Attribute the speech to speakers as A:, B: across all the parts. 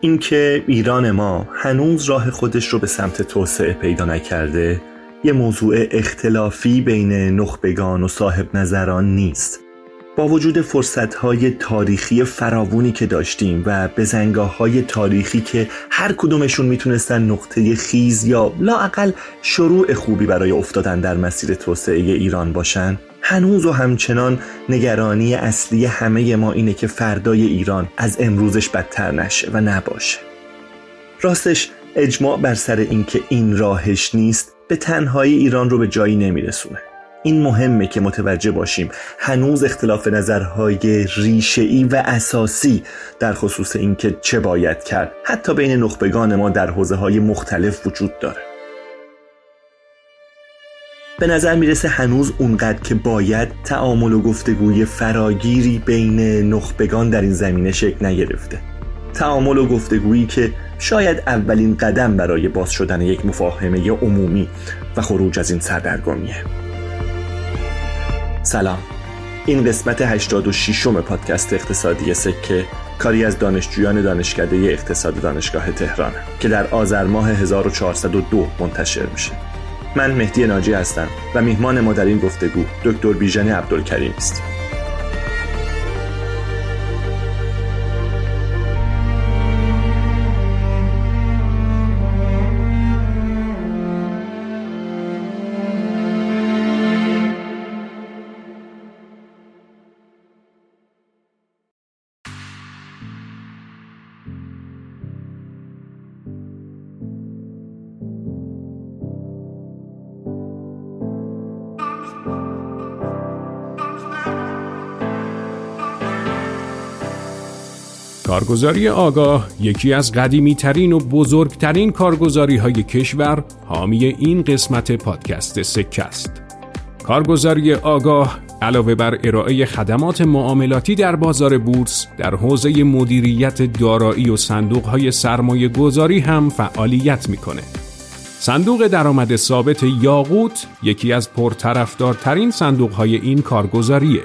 A: اینکه ایران ما هنوز راه خودش رو به سمت توسعه پیدا نکرده یه موضوع اختلافی بین نخبگان و صاحب نظران نیست. با وجود فرصتهای تاریخی فراوونی که داشتیم و بزنگاه های تاریخی که هر کدومشون می‌تونستن نقطه خیز یا لاعقل شروع خوبی برای افتادن در مسیر توسعه ایران باشن هنوز و همچنان نگرانی اصلی همه ما اینه که فردای ایران از امروزش بدتر نشه و نباشه. راستش اجماع بر سر اینکه این راهش نیست به تنهایی ایران رو به جایی نمیرسونه. این مهمه که متوجه باشیم هنوز اختلاف نظرهای ریشه‌ای و اساسی در خصوص اینکه چه باید کرد. حتی بین نخبگان ما در حوزه های مختلف وجود داره. به نظر می‌رسه هنوز اونقدر که باید تعامل و گفتگوی فراگیری بین نخبگان در این زمینه شکل نگرفته. تعامل و گفتگویی که شاید اولین قدم برای باز شدن یک مفاهمه عمومی و خروج از این سردرگمیه. سلام. این قسمت 86 م پادکست اقتصادی سکه کاری از دانشجویان دانشکده اقتصاد دانشگاه تهران که در آذر ماه 1402 منتشر میشه. من مهدی ناجی هستم و میهمان ما در این گفتگو دکتر بیژن عبدالکریم است.
B: کارگزاری آگاه یکی از قدیمی ترین و بزرگترین کارگزاری های کشور حامی این قسمت پادکست سکه است. کارگزاری آگاه علاوه بر ارائه خدمات معاملاتی در بازار بورس در حوزه مدیریت دارایی و صندوق های سرمایه گذاری هم فعالیت می‌کنه. صندوق درآمد ثابت یاقوت یکی از پرطرفدارترین صندوق های این کارگزاریه.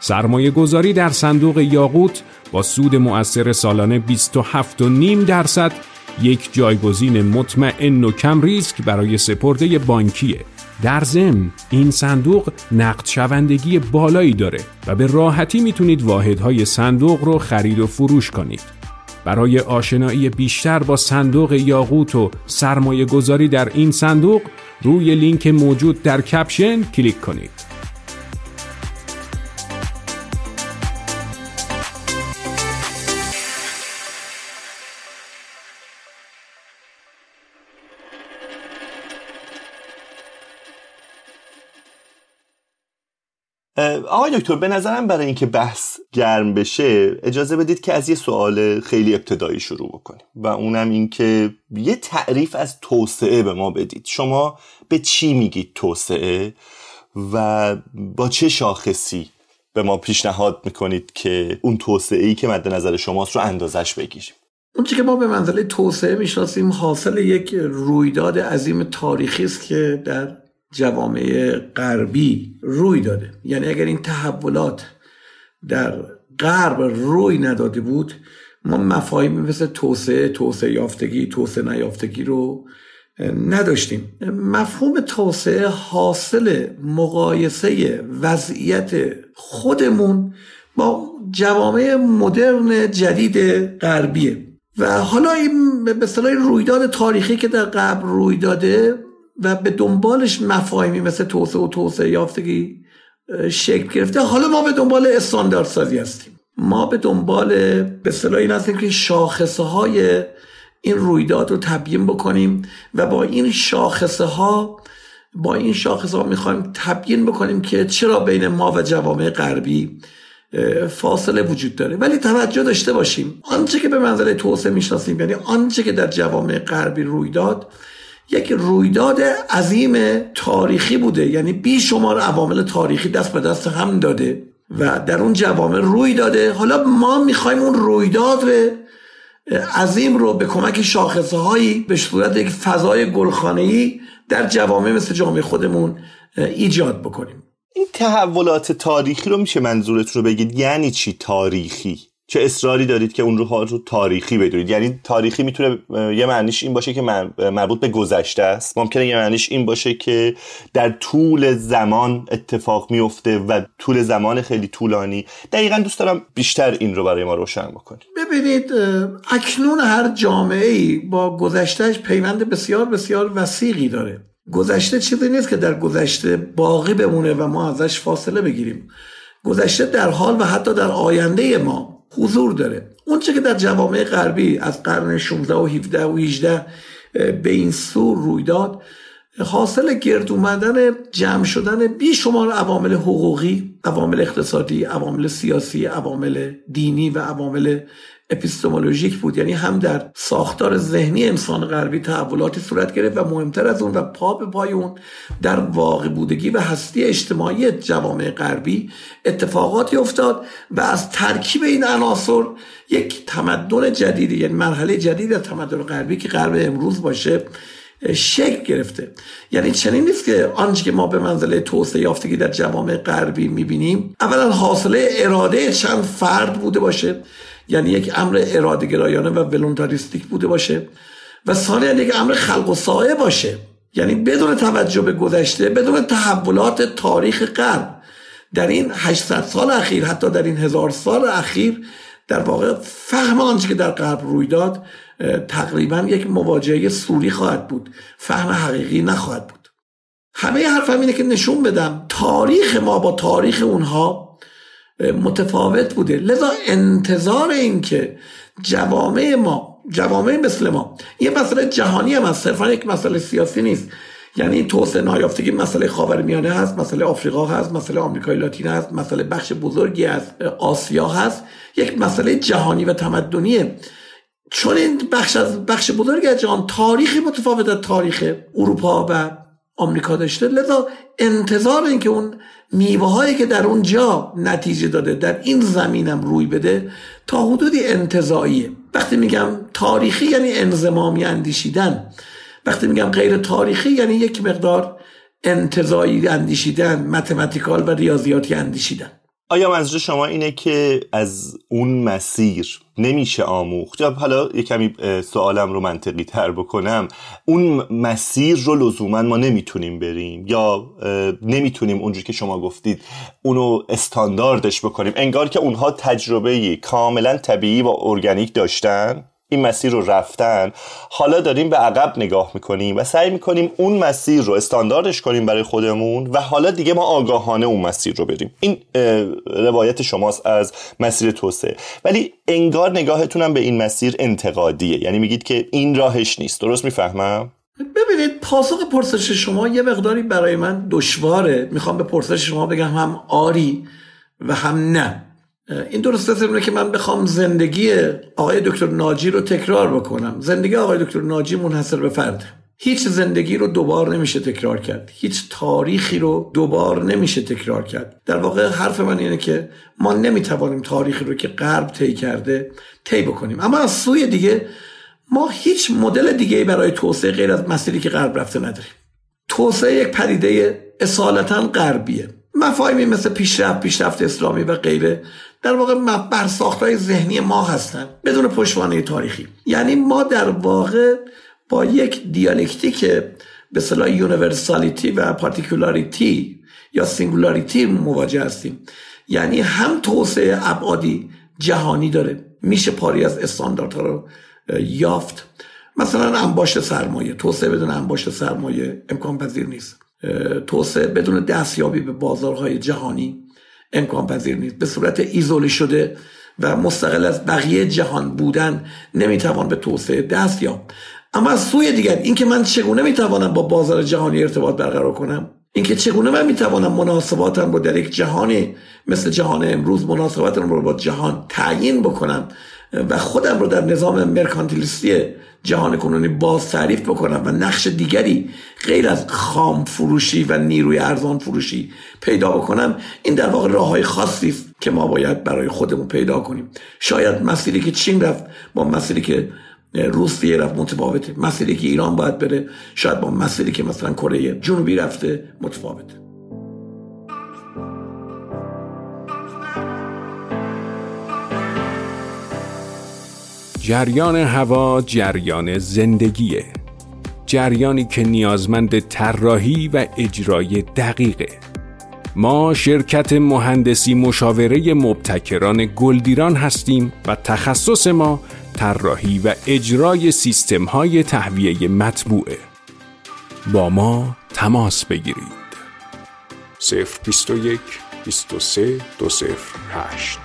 B: سرمایه گذاری در صندوق یاقوت با سود مؤثر سالانه 27.5 درصد یک جایگزین مطمئن و کم ریسک برای سپرده بانکیه در ضمن این صندوق نقد شوندگی بالایی داره و به راحتی می‌تونید واحدهای صندوق رو خرید و فروش کنید. برای آشنایی بیشتر با صندوق یاقوت و سرمایه گذاری در این صندوق روی لینک موجود در کپشن کلیک کنید.
A: آقای دکتر به نظرم برای اینکه بحث گرم بشه اجازه بدید که از یه سوال خیلی ابتدایی شروع بکنیم و اونم اینکه یه تعریف از توسعه به ما بدید. شما به چی میگید توسعه و با چه شاخصی به ما پیشنهاد می‌کنید که اون توسعه ای که مد نظر شماست رو اندازش بگیریم؟
C: اون که ما به منزله توسعه می‌شناسیم حاصل یک رویداد عظیم تاریخی است که در جوامع غربی روی داده. یعنی اگر این تحولات در غرب روی نداده بود ما مفاهیمی مثل توسعه توسعه یافتگی توسعه نیافتگی رو نداشتیم. مفهوم توسعه حاصل مقایسه وضعیت خودمون با جوامع مدرن جدید غربیه. و حالا این به رویداد تاریخی که در قبل روی داده و به دنبالش مفاهیمی مثل توسعه و توسعه یافتگی شکل گرفته. حالا ما به دنبال استانداردسازی هستیم. ما به دنبال به صلاح این هستیم که شاخصه های این رویداد رو تبیین بکنیم و با این شاخصه ها با این شاخصه ها می‌خوایم تبیین بکنیم که چرا بین ما و جوامع غربی فاصله وجود داره. ولی توجه داشته باشیم. آنچه که به منظره توسعه می‌شناسیم یعنی آنچه که در جوامع غربی روی داد یک رویداد عظیم تاریخی بوده. یعنی بیشمار عوامل تاریخی دست به دست هم داده و در اون جوامع روی داده. حالا ما می‌خوایم اون رویداد عظیم رو به کمک شاخصه هایی به صورت یک فضای گلخانه‌ای در جوامع مثل جامعه خودمون ایجاد بکنیم.
A: این تحولات تاریخی رو میشه منظورت رو بگید؟ یعنی چی تاریخی؟ چه اصراری دارید که اون رو رو تاریخی بدونید؟ یعنی تاریخی می‌تونه یه معنیش این باشه که مربوط به گذشته است. ممکنه یه معنیش این باشه که در طول زمان اتفاق میفته و طول زمان خیلی طولانی. دقیقا دوست دارم بیشتر این رو برای ما روشن بکنید.
C: ببینید اکنون هر جامعه ای با گذشتهش پیوند بسیار بسیار وسیقی داره. گذشته چیزی نیست که در گذشته باقی بمونه و ما ازش فاصله بگیریم. گذشته در حال و حتی در آینده ما حضور داره. اون که در جوامع غربی از قرن 16 و 17 و 18 به این سو روی داد حاصل گرد اومدن جمع شدن بیشمار عوامل حقوقی عوامل اقتصادی عوامل سیاسی عوامل دینی و عوامل اپیستمولوژیک بود. یعنی هم در ساختار ذهنی انسان غربی تحولاتی صورت گرفت و مهمتر از اون و پا به پای اون در واقع بودگی و هستی اجتماعی جوامع غربی اتفاقاتی افتاد و از ترکیب این عناصر یک تمدن جدیدی یعنی مرحله جدید از تمدن غربی که غرب امروز باشه شکل گرفته. یعنی چنین نیست که آنچه که ما به منزله توسعه یافتگی در جوامع غربی می‌بینیم اولا حاصله اراده چند فرد بوده باشه یعنی یک امر اراده گرایانه و ولونتاریستیک بوده باشه و ثانیا یک امر خلق و سایه باشه یعنی بدون توجه به گذشته بدون تحولات تاریخ غرب. در این 800 سال اخیر حتی در این هزار سال اخیر در واقع فهم آنچه که در غرب روی داد تقریبا یک مواجهه سوری خواهد بود. فهم حقیقی نخواهد بود. همه حرفم اینه که نشون بدم تاریخ ما با تاریخ اونها متفاوت بوده. لذا انتظار این که جوامع ما جوامع مثل ما یه مسئله جهانی هم هست صرفا یک مسئله سیاسی نیست. یعنی توسعه نایافتگی مسئله خاورمیانه هست مسئله آفریقا هست مسئله آمریکای لاتین هست مسئله بخش بزرگی از آسیا هست یک مسئله جهانی و تمدنیه. چون این بخش از بخش بزرگی از جهان تاریخی متفاوت از تاریخ اروپا و آمریکا داشته لذا انتظار این که اون میوه هایی که در اونجا نتیجه داده در این زمینم روی بده تا حدودی انتظاییه. وقتی میگم تاریخی یعنی انزمامی اندیشیدن. وقتی میگم غیر تاریخی یعنی یک مقدار انتظایی اندیشیدن متمتیکال و ریاضیاتی اندیشیدن.
A: آیا منظور شما اینه که از اون مسیر نمیشه آموخت؟ یا حالا یه کمی سوالم رو منطقی تر بکنم. اون مسیر رو لزوما ما نمی‌تونیم بریم یا نمی‌تونیم اونجور که شما گفتید اونو استانداردش بکنیم؟ انگار که اونها تجربه کاملا طبیعی و ارگانیک داشتن؟ این مسیر رو رفتن حالا داریم به عقب نگاه می‌کنیم و سعی می‌کنیم اون مسیر رو استانداردش کنیم برای خودمون و حالا دیگه ما آگاهانه اون مسیر رو بریم. این روایت شماست از مسیر توسعه. ولی انگار نگاهتونم به این مسیر انتقادیه. یعنی میگید که این راهش نیست. درست می‌فهمم؟
C: ببینید پاسخ پرسش شما یه مقداری برای من دشواره. می‌خوام به پرسش شما بگم هم آری و هم نه. این درست است که من بخوام زندگی آقای دکتر ناجی رو تکرار بکنم. زندگی آقای دکتر ناجی منحصر به فرد. هیچ زندگی رو دوبار نمیشه تکرار کرد. هیچ تاریخی رو دوبار نمیشه تکرار کرد. در واقع حرف من اینه که ما نمی‌توانیم تاریخی رو که غرب طی کرده طی بکنیم. اما از سوی دیگه ما هیچ مدل دیگه برای توسعه غیر از مسیری که غرب رفته نداریم. توسعه یک پدیده اصالتا غربیه. مفاهیمی مثل پیشرفت پیشرفت اسلامی و غیره در واقع برساختهای ذهنی ما هستن. بدون پشتوانه تاریخی. یعنی ما در واقع با یک دیالکتیک به اصطلاح universality و particularity یا singularity مواجه هستیم. یعنی هم توسعه ابعادی جهانی داره. میشه پاره‌ای از استانداردها رو یافت. مثلا انباشت سرمایه. توسعه بدون انباشت سرمایه امکان پذیر نیست توسعه بدون دستیابی به بازارهای جهانی. امکان پذیر نیست. به صورت ایزولی شده و مستقل از بقیه جهان بودن نمی‌توان به توسعه دست یافت. اما از سوی دیگر اینکه من چگونه می‌توانم با بازار جهانی ارتباط برقرار کنم؟ اینکه چگونه من می‌توانم مناسباتم رو در یک جهانی مثل جهان امروز مناسباتم رو با جهان تعیین بکنم؟ و خودم رو در نظام مرکانتیلیستی جهان کنونی باز تعریف بکنم و نقش دیگری غیر از خام فروشی و نیروی ارزان فروشی پیدا بکنم این در واقع راه های خاصی است که ما باید برای خودمون پیدا کنیم. شاید مسیری که چین رفت با مسیری که روسیه رفت متفاوته. مسیری که ایران باید بره شاید با مسیری که مثلا کره جنوبی رفته متفاوته.
B: جریان هوا جریان زندگیه. جریانی که نیازمند طراحی و اجرای دقیقه. ما شرکت مهندسی مشاوره مبتکران گلدیران هستیم و تخصص ما طراحی و اجرای سیستم های تهویه مطبوعه. با ما تماس بگیرید. 021 23 208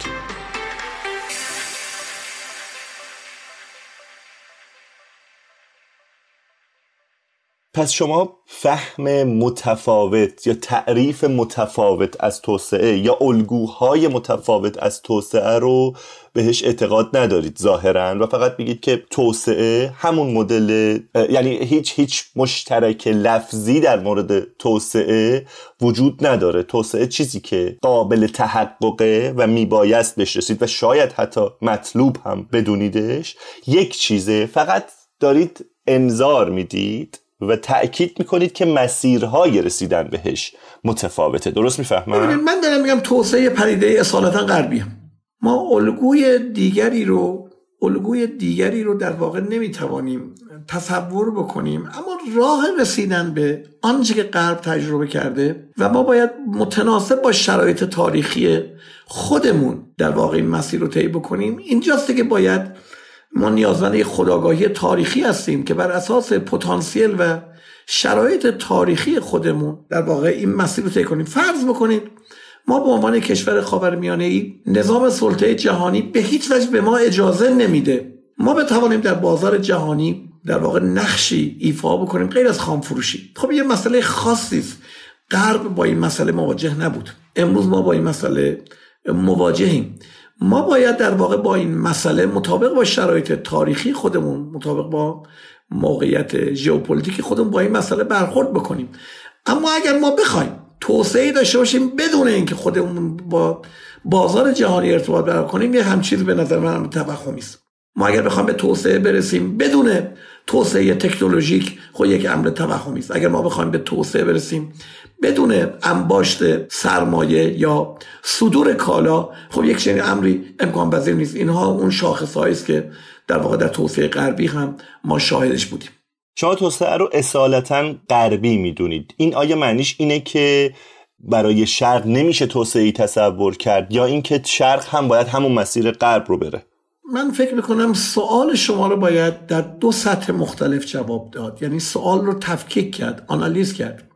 A: پس شما فهم متفاوت یا تعریف متفاوت از توسعه یا الگوهای متفاوت از توسعه رو بهش اعتقاد ندارید ظاهرا و فقط بگید که توسعه همون مدل یعنی هیچ هیچ مشترک لفظی در مورد توسعه وجود نداره. توسعه چیزی که قابل تحققه و میبایست بهش رسید و شاید حتی مطلوب هم بدونیدش یک چیزه. فقط دارید انظار می‌دید و تأکید می‌کنید که مسیرهای رسیدن بهش متفاوته. درست می‌فهمم؟
C: من دارم میگم توسعه پدیده اصالتا غربی ما الگوی دیگری رو الگوی دیگری رو در واقع نمی‌توانیم تصور بکنیم اما راه رسیدن به آنچه که غرب تجربه کرده و ما باید متناسب با شرایط تاریخی خودمون در واقع این مسیر رو طی بکنیم. اینجاست که باید ما نیازمند خداگاهی تاریخی هستیم که بر اساس پتانسیل و شرایط تاریخی خودمون در واقع این مسیر رو طی کنیم. فرض بکنید ما به عنوان کشور خاورمیانه ای نظام سلطه جهانی به هیچ وجه به ما اجازه نمیده. ما بتوانیم در بازار جهانی در واقع نقشی ایفا بکنیم غیر از خام فروشی خب یه مسئله خاصی است. غرب با این مسئله مواجه نبود. امروز ما با این مسئله مواجهیم. ما باید در واقع با این مسئله مطابق با شرایط تاریخی خودمون مطابق با موقعیت ژئوپلیتیکی خودمون با این مسئله برخورد بکنیم. اما اگر ما بخوایم توسعه داشته باشیم بدون اینکه خودمون با بازار جهانی ارتباط برقرار کنیم یه همچیز به نظر من توهمی است ما اگر بخوایم به توسعه برسیم بدون توسعه تکنولوژیک خود یک امر توهمی است اگر ما بخوایم به توسعه برسیم بدون انباشت سرمایه یا صدور کالا خب یک چنین امری امکان پذیر نیست. اینها اون شاخص است که در واقع در توسعه غربی هم ما شاهدش بودیم.
A: شما توسعه رو اصالتا غربی می‌دونید. این آیا معنیش اینه که برای شرق نمیشه توسعه تصور کرد یا اینکه شرق هم باید همون مسیر غرب رو بره؟
C: من فکر می‌کنم سوال شما رو باید در دو سطح مختلف جواب داد. یعنی سوال رو تفکیک کرد آنالیز کرد.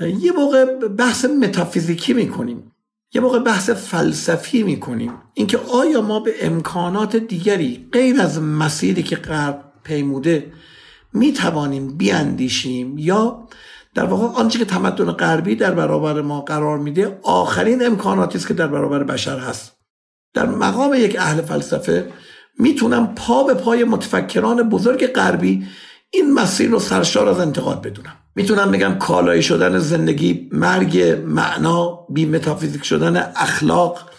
C: یه موقع بحث متافیزیکی می‌کنیم. یه موقع بحث فلسفی می‌کنیم. اینکه آیا ما به امکانات دیگری غیر از مسیری که غرب پیموده می‌توانیم بیاندیشیم یا در واقع آنچه که تمدن غربی در برابر ما قرار میده آخرین امکاناتی است که در برابر بشر هست. در مقام یک اهل فلسفه می‌تونم پا به پای متفکران بزرگ غربی این مسیر رو سرشار از انتقاد بدونم. می‌تونم بگم کالایی شدن زندگی مرگ معنا بی متافیزیک شدن اخلاق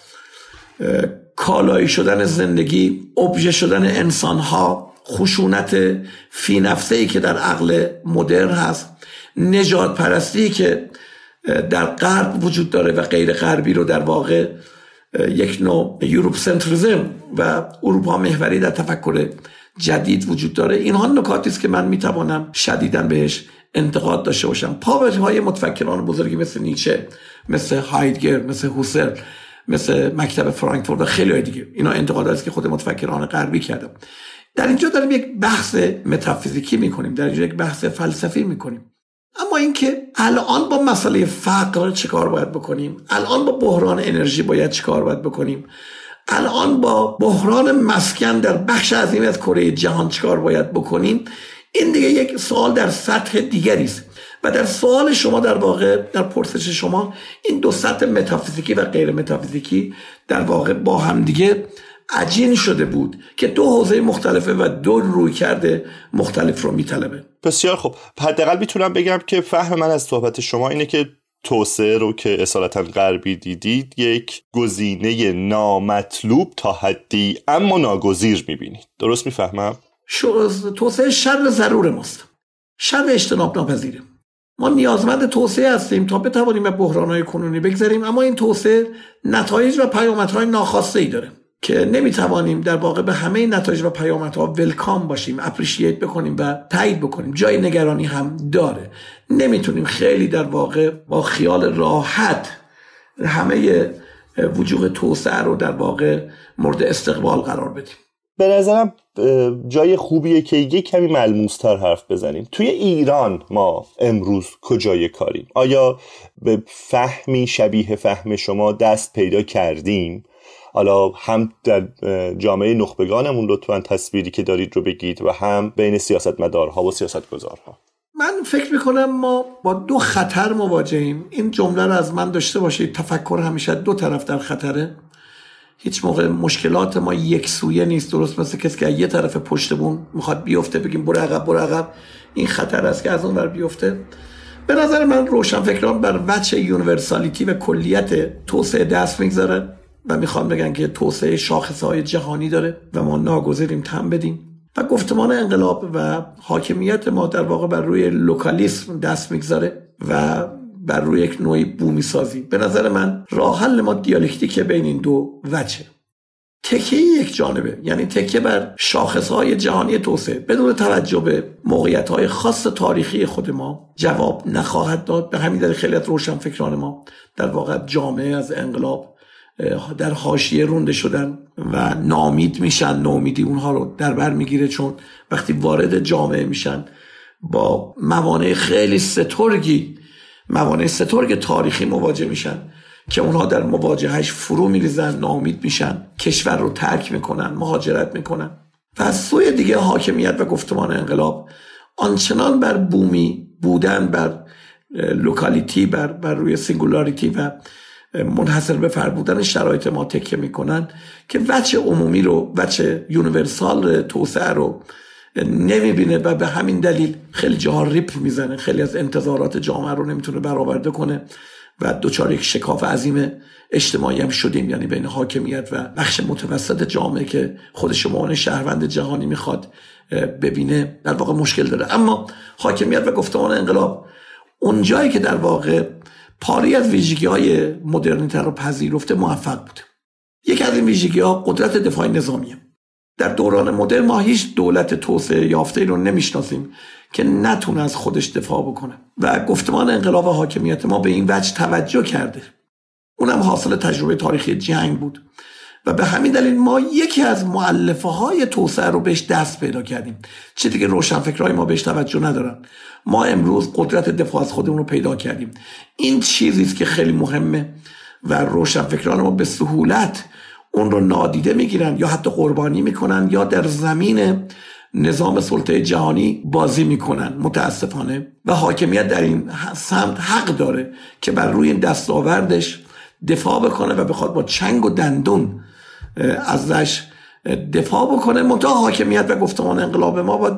C: کالایی شدن زندگی ابژه شدن انسانها خشونت فی نفسه ای که در عقل مدرن هست نجات پرستی که در غرب وجود داره و غیر غربی رو در واقع یک نوع یوروپ سنتریزم و اروپا محوری در تفکر جدید وجود داره. اینها نکاتی است که من می‌توانم شدیدا بهش انتقاد داشته باشم. پا های متفکران بزرگی مثل نیچه مثل هایدگر مثل هوسر مثل مکتب فرانکفورت و خیلی های دیگه. اینا انتقاداتی که خود متفکران غربی کردم. در اینجا داریم یک بحث متافیزیکی می‌کنیم. در اینجا یک بحث فلسفی می‌کنیم. اما اینکه الان با مسئله فقر چیکار باید بکنیم؟ الان با بحران انرژی باید چیکار باید بکنیم؟ الان با بحران مسکن در بخش عظیمی از کره جهان چیکار باید بکنیم؟ این دیگه یک سوال در سطح دیگری است و در سوال شما در واقع در پرسش شما این دو سطح متافیزیکی و غیر متافیزیکی در واقع با هم دیگه عجین شده بود که دو حوزه مختلفه و دو روی کرده مختلف رو میطلبه.
A: بسیار خوب. حداقل می‌تونم بگم که فهم من از صحبت شما اینه که توسعه رو که اصالتا غربی دیدید یک گزینه نامطلوب تا حدی اما ناگزیر می‌بینید. درست می‌فهمم؟
C: توسعه شر ضرور ماست. شر اجتناب ناپذیره ما نیازمند توسعه هستیم تا بتوانیم به بحرانهای کنونی بگذاریم اما این توسعه نتایج و پیامدهای ناخواسته ای داره. که نمی‌توانیم در واقع به همه نتایج و پیامدها ولکام باشیم اپریشیت بکنیم و تایید بکنیم. جای نگرانی هم داره. نمی‌تونیم خیلی در واقع با خیال راحت همه وجوه توسعه رو در واقع مورد استقبال قرار بدیم.
A: به نظرم جای خوبیه که یک کمی ملموستر حرف بزنیم. توی ایران ما امروز کجای کاریم؟ آیا به فهمی شبیه فهم شما دست پیدا کردیم؟ حالا هم در جامعه نخبگانمون لطفا تصویری که دارید رو بگید و هم بین سیاستمدارها و سیاستگزارها.
C: من فکر می‌کنم ما با دو خطر مواجهیم. این جمله رو از من داشته باشید. تفکر همیشه دو طرف در خطره. هیچ موقع مشکلات ما یک سویه نیست. درست مثل کسی که یه طرف پشتمون می‌خواد بیفته بگیم برو عقب برو عقب. این خطر است که از اون بر بیفته. به نظر من روشن فکران بر وجه universality و کلیت توسعه دست می‌گذارن و می‌خوان بگن که توسعه شاخص های جهانی داره و ما ناگزیریم تم بدیم. و گفتمان انقلاب و حاکمیت ما در واقع بر روی لوکالیسم دست می‌گذاره و بر روی یک نوعی بومی سازی به نظر من راه حل ما دیالکتیک بین این دو وجه. تکیه یک جانبه یعنی تکیه بر شاخص های جهانی توسعه. بدون توجه به موقعیت های خاص تاریخی خود ما جواب نخواهد داد. به همین دلیل خیلی روشن فکران ما در واقع جامعه از انقلاب در حاشیه رونده شدن و نامید میشن نامیدی اونها رو در بر می‌گیره چون وقتی وارد جامعه میشن با موانع خیلی سترگی موانع سترگ تاریخی مواجه میشن که اونها در مواجهش فرو میریزن نامید میشن کشور رو ترک می‌کنن مهاجرت می‌کنن. و از سوی دیگه حاکمیت و گفتمان انقلاب آنچنان بر بومی بودن بر locality بر, بر روی singularity و منحصر به فرد بودن شرایط ما تکیه می‌کنن که وجه عمومی رو وجه universal توسعه رو نمی‌بینه و به همین دلیل خیلی جاها ریپ می‌زنه خیلی از انتظارات جامعه رو نمی‌تونه برآورده کنه و دچار یک شکاف عظیم اجتماعی هم شدیم یعنی بین حاکمیت و بخش متوسط جامعه که خود شما شهروند جهانی می‌خواد ببینه در واقع مشکل داره. اما حاکمیت و گفتمان انقلاب اون جایی که در واقع پاری از ویژگی های مدرنیته رو پذیرفته موفق بوده یکی از این ویژگی ها قدرت دفاعی نظامیه. در دوران مدرن ما هیچ دولت توسعه یافته رو نمی‌شناسیم که نتونه از خودش دفاع بکنه. و گفتمان انقلاب حاکمیت ما به این وجه توجه کرده. اونم حاصل تجربه تاریخی جنگ بود. و به همین دلیل ما یکی از معلفه های توسعه رو بهش دست پیدا کردیم. چه دیگه روشنفکرهای ما بهش توجه ندارن. ما امروز قدرت دفاع از خودمون رو پیدا کردیم. این چیزی است که خیلی مهمه و روشنفکران ما به سهولت اون رو نادیده می‌گیرن یا حتی قربانی می‌کنن یا در زمین نظام سلطه جهانی بازی می‌کنن متاسفانه. و حاکمیت در این سمت حق داره که بر روی دستاوردش دفاع بکنه و بخواد با چنگ و دندون ازش دفاع بکنه منتها حاکمیت و گفتمان انقلاب ما با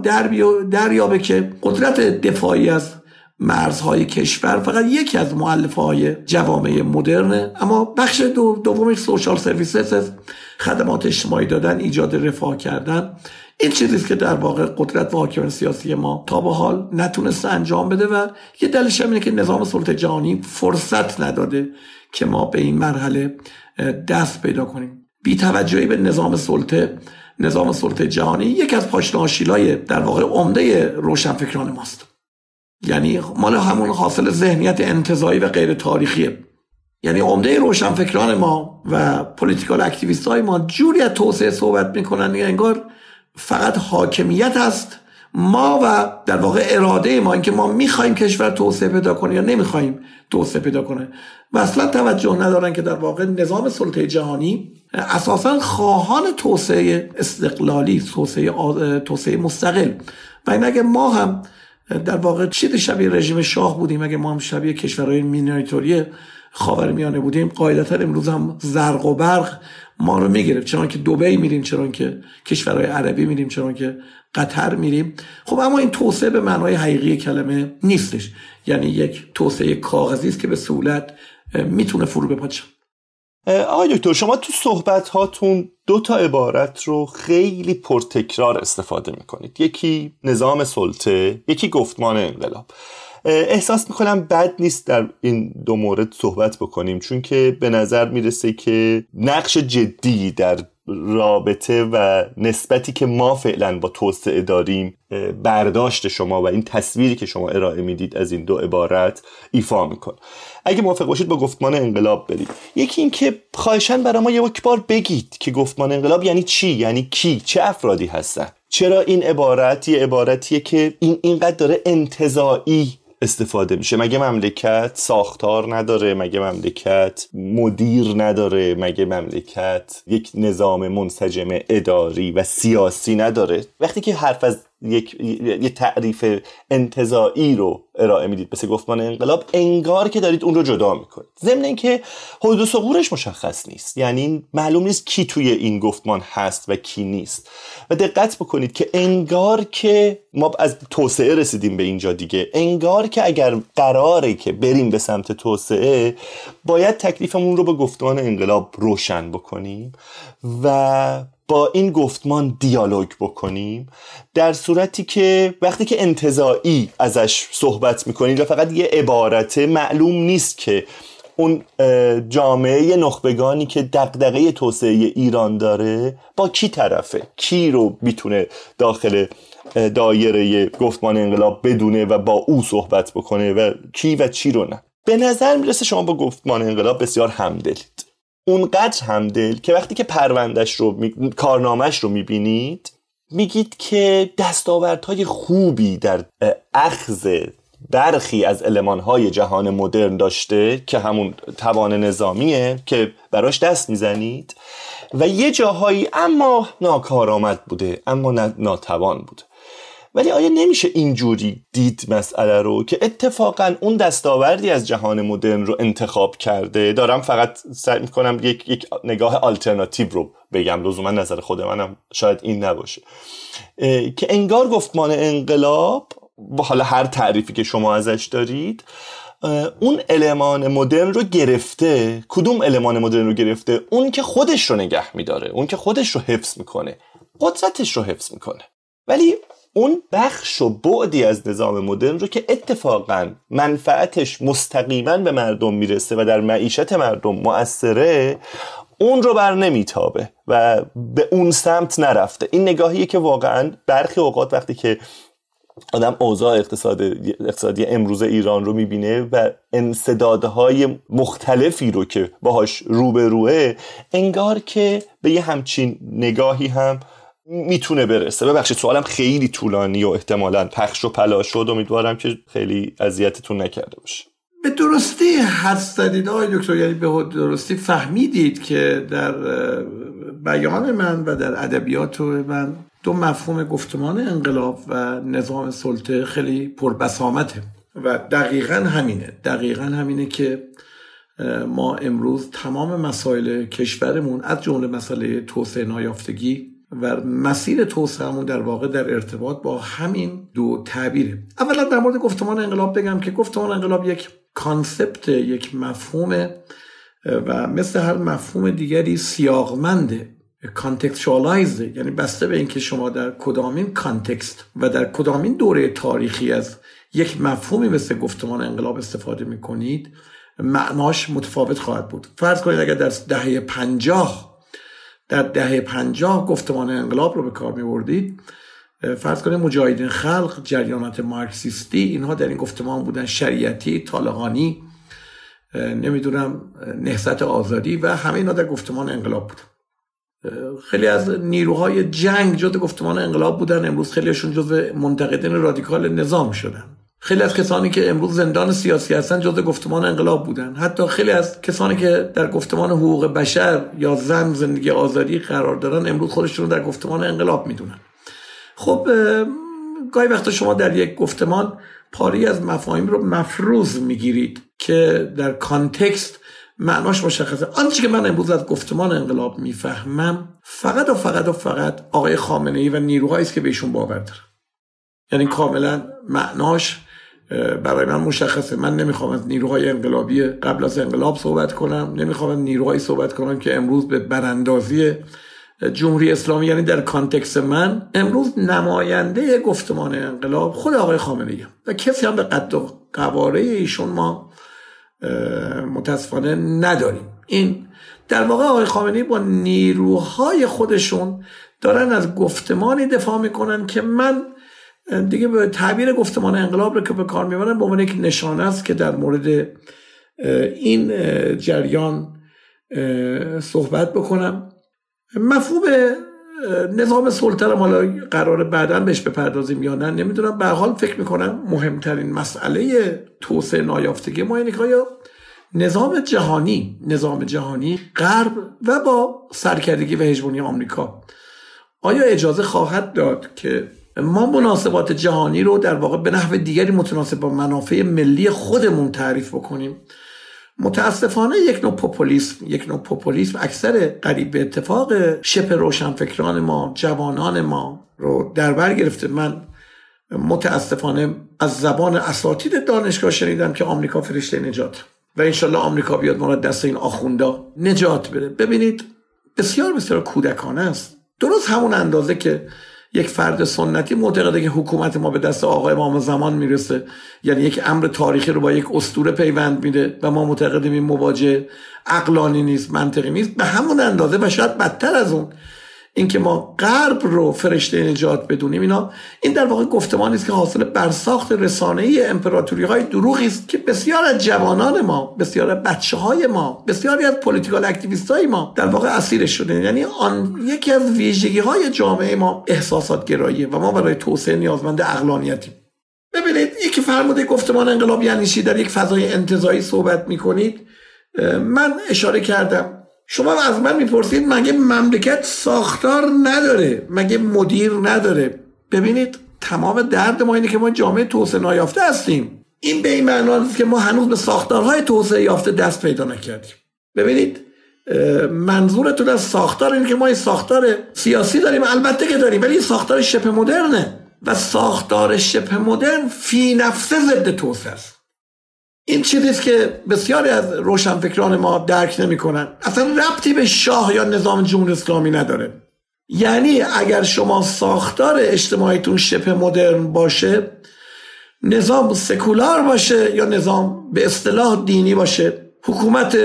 C: دریابه که قدرت دفاعی از مرزهای کشور فقط یکی از معلفه های جوامع مدرنه. اما بخش دو دومی سوشال سرویسز خدمات اجتماعی دادن ایجاد رفاه کردن. این چیزی که در واقع قدرت و حاکمیت سیاسی ما تا به حال نتونسته انجام بده و یه دلیلش اینه که نظام سلطه جهانی فرصت نداده که ما به این مرحله دست پیدا کنیم. بی توجهی به نظام سلطه نظام سلطه جهانی یکی از پاشنه آشیلای در واقع عمده روشنفکران ماست. یعنی مال همون حاصل ذهنیت انتزاعی و غیر تاریخیه. یعنی عمده روشنفکران ما و political activist های ما جوری از توسعه صحبت می‌کنن انگار فقط حاکمیت است ما و در واقع اراده ما اینکه ما می‌خوایم کشور توسعه پیدا کنه یا نمی‌خوایم توسعه پیدا کنه و اصلا توجه ندارن که در واقع نظام سلطه جهانی اساسا خواهان توسعه استقلالی توسعه, توسعه مستقل. و این اگه ما هم در واقع چیز شبیه رژیم شاه بودیم اگه ما هم شبیه کشورهای مینوریتوری خاورمیانه بودیم قاعدتا امروز هم زرق و برق ما رو می‌گرفت. چون که دبی میریم چون که کشورهای عربی میریم چون که قطر میریم. خب اما این توسعه به معنای حقیقی کلمه نیستش. یعنی یک توسعه کاغذی است که به سهولت می‌تونه فرو بپاچه
A: آقای دکتر شما تو صحبت هاتون دو تا عبارت رو خیلی پرتکرار استفاده می‌کنید. یکی نظام سلطه یکی گفتمان انقلاب. احساس می‌کنم بد نیست در این دو مورد صحبت بکنیم چون که به نظر می‌رسه که نقش جدی در رابطه و نسبتی که ما فعلا با توسعه داریم برداشت شما و این تصویری که شما ارائه می‌دید از این دو عبارت ایفا میکن اگه موافق باشید با گفتمان انقلاب برید یکی این که خواهشن برای ما یک بار بگید که گفتمان انقلاب یعنی چی؟ یعنی کی؟ چه افرادی هستن؟ چرا این عبارت یه عبارتیه که این اینقدر داره انتظایی استفاده میشه. مگه مملکت ساختار نداره؟ مگه مملکت مدیر نداره؟ مگه مملکت یک نظام منسجم اداری و سیاسی نداره؟ وقتی که حرف از یک یه تعریف انتظایی رو ارائه می‌دید. مثل گفتمان انقلاب انگار که دارید اون رو جدا می‌کنید. ضمن اینکه حدود سقورش مشخص نیست. یعنی معلوم نیست کی توی این گفتمان هست و کی نیست. و دقت بکنید که انگار که ما از توسعه رسیدیم به اینجا دیگه. انگار که اگر قراره که بریم به سمت توسعه باید تکلیفمون رو به گفتمان انقلاب روشن بکنیم و با این گفتمان دیالوگ بکنیم در صورتی که وقتی که انتظایی ازش صحبت می‌کنید و فقط یه عبارت معلوم نیست که اون جامعه نخبگانی که دقدقه توسعه ایران داره با کی طرفه؟ کی رو می‌تونه داخل دایره گفتمان انقلاب بدونه و با او صحبت بکنه و کی و چی رو نه؟ به نظر می‌رسه شما با گفتمان انقلاب بسیار همدلید. اونقدر همدل که وقتی که پروندش رو می... کارنامش رو می‌بینید میگید که دستاوردهای خوبی در اخذ برخی از المانهای جهان مدرن داشته که همون توان نظامیه که براش دست می‌زنید. و یه جاهایی اما ناکارآمد بوده اما ناتوان بوده ولی آیا نمیشه اینجوری دید مسئله رو که اتفاقا اون دستاوردی از جهان مدرن رو انتخاب کرده؟ دارم فقط سعی می‌کنم یک, یک نگاه آلترناتیو رو بگم. لزوما نظر خود منم شاید این نباشه. که انگار گفتمان انقلاب با حالا هر تعریفی که شما ازش دارید اون المان مدرن رو گرفته. کدوم المان مدرن رو گرفته؟ اون که خودش رو نگه میداره اون که خودش رو حفظ می‌کنه. قدرتش رو حفظ می‌کنه. ولی اون بخش و بعدی از نظام مدرن رو که اتفاقا منفعتش مستقیما به مردم می‌رسه و در معیشت مردم مؤثره اون رو بر نمیتابه و به اون سمت نرفته. این نگاهیه که واقعا برخی اوقات وقتی که آدم اوضاع اقتصاد اقتصادی امروز ایران رو می‌بینه و انصدادهای مختلفی رو که باهاش روبروه انگار که به یه همچین نگاهی هم می‌تونه برسه. ببخشید سوالم خیلی طولانی و احتمالا پخش و پلا شد امیدوارم که خیلی اذیتتون نکرده باشه.
C: به درستی حد زدید آقای دکتر. یعنی به درستی فهمیدید که در بیان من و در ادبیات من دو مفهوم گفتمان انقلاب و نظام سلطه خیلی پربسامته. و دقیقا همینه. دقیقا همینه که ما امروز تمام مسائل کشورمون از جمله مسئله توسعه نایافتگی و مسیر توسعهمون در واقع در ارتباط با همین دو تعبیره. اولا در مورد گفتمان انقلاب بگم که گفتمان انقلاب یک کانسپت یک مفهوم و مثل هر مفهوم دیگری سیاقمنده contextualize یعنی بسته به اینکه شما در کدامین context و در کدامین دوره تاریخی از یک مفهومی مثل گفتمان انقلاب استفاده می‌کنید معناش متفاوت خواهد بود. فرض کنید اگر در دهه پنجاه در دهه پنجاه گفتمان انقلاب رو به کار می‌آوردید فرض کنید مجاهدین خلق جریانات مارکسیستی اینها در این گفتمان بودن. شریعتی طالقانی نمی‌دونم نهضت آزادی و همه اینا در گفتمان انقلاب بودن خیلی از نیروهای جنگ جز گفتمان انقلاب بودن. امروز خیلیشون جز منتقدین رادیکال نظام شدن. خیلی از کسانی که امروز زندان سیاسی هستن جز گفتمان انقلاب بودن. حتی خیلی از کسانی که در گفتمان حقوق بشر یا زن زندگی آزادی قرار دارن امروز خودشون در گفتمان انقلاب می‌دونن. خب گاهی وقتا شما در یک گفتمان پاره‌ای از مفاهیم رو مفروض می‌گیرید که در context معناش مشخصه. آنچه که من امروز از گفتمان انقلاب می‌فهمم فقط و فقط و فقط آقای خامنه ای و نیروهایی است که بهشون باور دارم. یعنی کاملا معناش برای من مشخصه. من نمی‌خوام از نیروهای انقلابی قبل از انقلاب صحبت کنم. نمی‌خوام از نیروهایی صحبت کنم که امروز به براندازی جمهوری اسلامی یعنی در context من امروز نماینده گفتمان انقلاب. خود آقای خامنه‌ای و کسی هم به قد و قواره ایشون ما متاسفانه نداریم. این در واقع آقای خامنه‌ای با نیروهای خودشون دارن از گفتمانی دفاع می‌کنن که من دیگه به تعبیر گفتمان انقلاب رو که به کار می‌برن به عنوان یک نشانه است که در مورد این جریان صحبت بکنم. مفهوم نظام سلطه حالا قرار بعدا بهش بپردازیم یا نه نمی‌دونم. به حال فکر می‌کنم مهمترین مسئله توسعه نایافتگی ما اینه که نظام جهانی نظام جهانی غرب و با سرکردگی و هژمونی آمریکا. آیا اجازه خواهد داد که ما مناسبات جهانی رو در واقع به نحو دیگری متناسب با منافع ملی خودمون تعریف بکنیم. متاسفانه یک نوع پوپولیسم یک نوع پوپولیسم اکثر قریب به اتفاق شپ روشنفکران ما جوانان ما رو در بر گرفته. من متاسفانه از زبان اساتید دانشگاه شنیدم که آمریکا فرشته نجات. و انشالله آمریکا بیاد ما دست این آخوندا نجات بده. ببینید بسیار بسیار کودکانه است. درست همون اندازه که یک فرد سنتی معتقده که حکومت ما به دست آقای امام زمان می‌رسه. یعنی یک امر تاریخی رو با یک استوره پیوند میده و ما معتقدیم این مواجه عقلانی نیست منطقی نیست. به همون اندازه و شاید بدتر از اون اینکه ما غرب رو فرشته نجات بدونیم اینا این در واقع گفتمانی است که حاصل برساخت ای امپراتوری های دروغی است که بسیار از جوانان ما بسیار از بچه های ما بسیاری از political activist های ما در واقع اسیر شده یعنی آن یکی از ویژگی های جامعه ما احساسات گراییه و ما برای توسعه نیازمند عقلانیتیم. ببینید یکی فرموده گفتمان انقلاب یعنی در یک فضای انتزاعی صحبت می‌کنید. من اشاره کردم شما از من می‌پرسید مگه مملکت ساختار نداره؟ مگه مدیر نداره؟ ببینید تمام درد ما اینه که ما جامعه توسعه نایافته هستیم. این به این معنا که ما هنوز به ساختارهای توسعه یافته دست پیدا نکردیم. ببینید منظورتون از ساختار اینه که ما این ساختار سیاسی داریم البته که داریم ولی این ساختار شبه مدرنه. و ساختار شبه مدرن فی نفسه ضد توسعه است. این چیزیست که بسیاری از روشنفکران ما درک نمی‌کنن. اصلا ربطی به شاه یا نظام جمهوری اسلامی نداره. یعنی اگر شما ساختار اجتماعیتون شبه مدرن باشه نظام سکولار باشه یا نظام به اصطلاح دینی باشه حکومت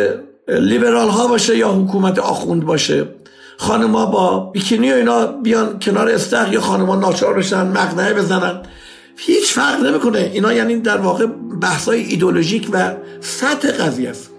C: لیبرال ها باشه یا حکومت آخوند باشه خانما با بیکینی و اینا بیان کنار استخ یا خانما ناچار بشن مقنعه بزنن هیچ فرق نمی‌کنه. اینا یعنی در واقع بحثای ایدولوژیک و سطح قضیه است.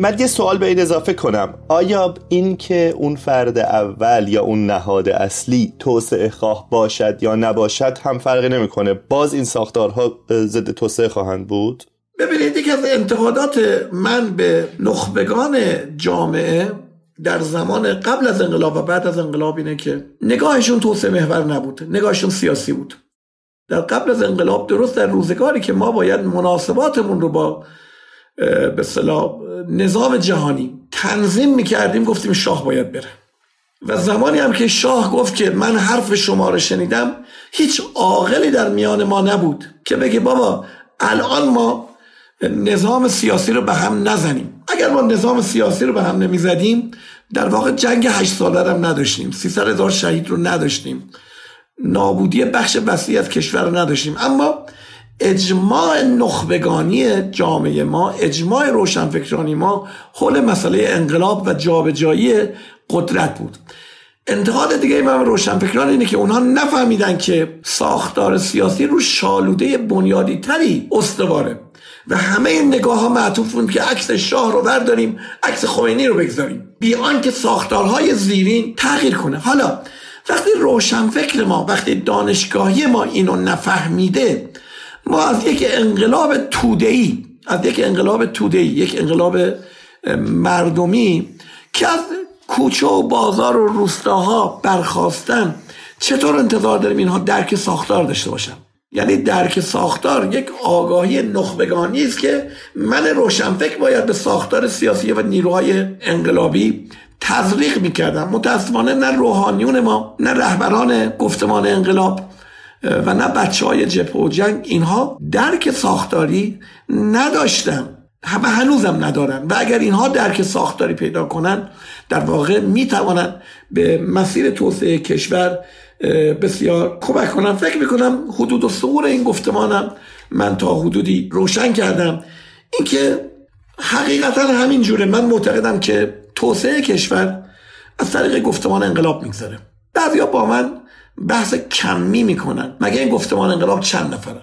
A: من یه سوال به این اضافه کنم. آیا این که اون فرد اول یا اون نهاد اصلی توسعه خواه باشد یا نباشد هم فرقی نمی‌کنه؟ باز این ساختارها ضد توسعه خواهند بود.
C: ببینید یکی از انتقادات من به نخبگان جامعه در زمان قبل از انقلاب و بعد از انقلاب اینه که نگاهشون توسعه محور نبود نگاهشون سیاسی بود. در قبل از انقلاب درست در روزگاری که ما باید مناسباتمون رو با به صلاح نظام جهانی تنظیم می‌کردیم گفتیم شاه باید بره. و زمانی هم که شاه گفت که من حرف شما رو شنیدم هیچ عاقلی در میان ما نبود که بگه بابا الان ما نظام سیاسی رو به هم نزنیم. اگر ما نظام سیاسی رو به هم نمی‌زدیم در واقع جنگ هشت ساله هم نداشتیم. سی هزار شهید رو نداشتیم. نابودی بخش وسیع کشور رو نداشتیم. اما اجماع نخبگانی جامعه ما اجماع روشنفکرانی ما حول مسئله انقلاب و جابجایی قدرت بود. انتقاد دیگه من روشنفکران اینه که اونها نفهمیدن که ساختار سیاسی رو شالوده بنیادی تری استواره و همه این نگاه ها معطوف بود که عکس شاه رو برداریم عکس خمینی رو بگذاریم. بیان که ساختارهای زیرین تغییر کنه. حالا وقتی روشنفکر ما وقتی دانشگاهی ما اینو نفهمیده ما از یک انقلاب تودهی از یک انقلاب تودهی یک انقلاب مردمی که از کوچه و بازار و روستاها برخواستن چطور انتظار داریم اینها درک ساختار داشته باشن؟ یعنی درک ساختار یک آگاهی نخبگانی است که من روشنفکر باید به ساختار سیاسی و نیروهای انقلابی تزریق می‌کردم. متاسفانه نه روحانیون ما نه رهبران گفتمان انقلاب و نه بچه های جبه و جنگ اینها درک ساختاری نداشتن. و هنوزم ندارن. و اگر اینها درک ساختاری پیدا کنن در واقع می‌توانند به مسیر توسعه کشور بسیار کمک کنم فکر می‌کنم حدود و سقور این گفتمانم من تا حدودی روشن کردم. اینکه حقیقتا همین جوره من معتقدم که توسعه کشور از طریق گفتمان انقلاب میگذره. بعضیا با من بحث کمی می‌کنن. مگه این گفتمان انقلاب چند نفرن؟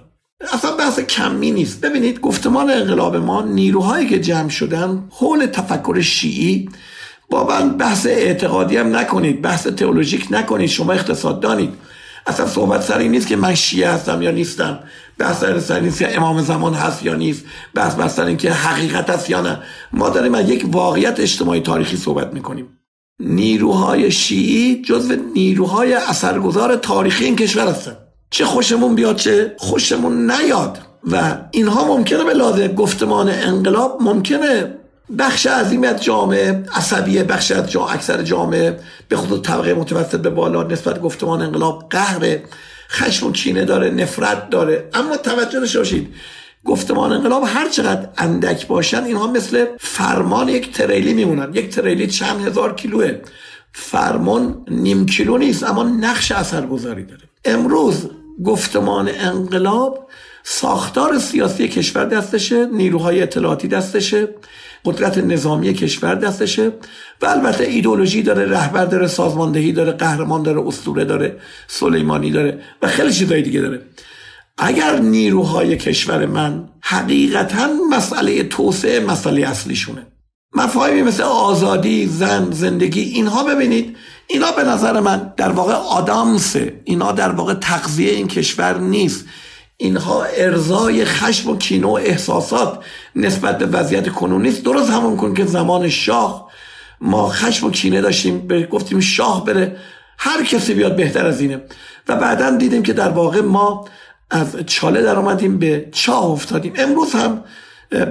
C: اصلا بحث کمی نیست. ببینید گفتمان انقلاب ما نیروهایی که جمع شدن حول تفکر شیعی با من بحث اعتقادی هم نکنید بحث تئولوژیک نکنید شما اقتصاد دانید. اصلا صحبت سر این نیست که من شیعه هستم یا نیستم. بحث سر نیست که امام زمان هست یا نیست. بحث بحث سر این که حقیقت هست یا نه. ما داریم از یک واقعیت اجتماعی تاریخی صحبت می‌کنیم. نیروهای شیعی جزو نیروهای اثرگذار تاریخی این کشور هستن. چه خوشمون بیاد چه خوشمون نیاد. و اینها ممکنه به لازم گفتمان انقلاب ممکنه بخش عظیمی از جامعه عصبیه بخش از جا اکثر جامعه به خصوص طبقه متوسط به بالا نسبت گفتمان انقلاب قهر خشم و کینه داره نفرت داره. اما توجه داشته گفتمان انقلاب هر چقدر اندک باشن اینها مثل فرمان یک تریلی میمونن. یک تریلی چند هزار کیلوه. فرمان نیم کیلو نیست اما نقش اثرگذاری داره. امروز گفتمان انقلاب ساختار سیاسی کشور دستشه نیروهای اطلاعاتی دستشه قدرت نظامی کشور دستشه و البته ایدولوژی داره رهبر داره سازماندهی داره قهرمان داره اسطوره داره سلیمانی داره و خیلی چیزای دیگه داره. اگر نیروهای کشور من حقیقتا مسئله توسعه مسئله اصلیشونه. مفاهیمی مثل آزادی زن زندگی اینها ببینید اینا به نظر من در واقع آدامسه اینا در واقع تغذیه این کشور نیست. اینها ارزای خشم و کینه و احساسات نسبت به وضعیت کنونی است درست همون کن که زمان شاه ما خشم و کینه داشتیم گفتیم شاه بره هر کسی بیاد بهتر از اینه. و بعدا دیدیم که در واقع ما از چاله در آمدیم به چاه افتادیم. امروز هم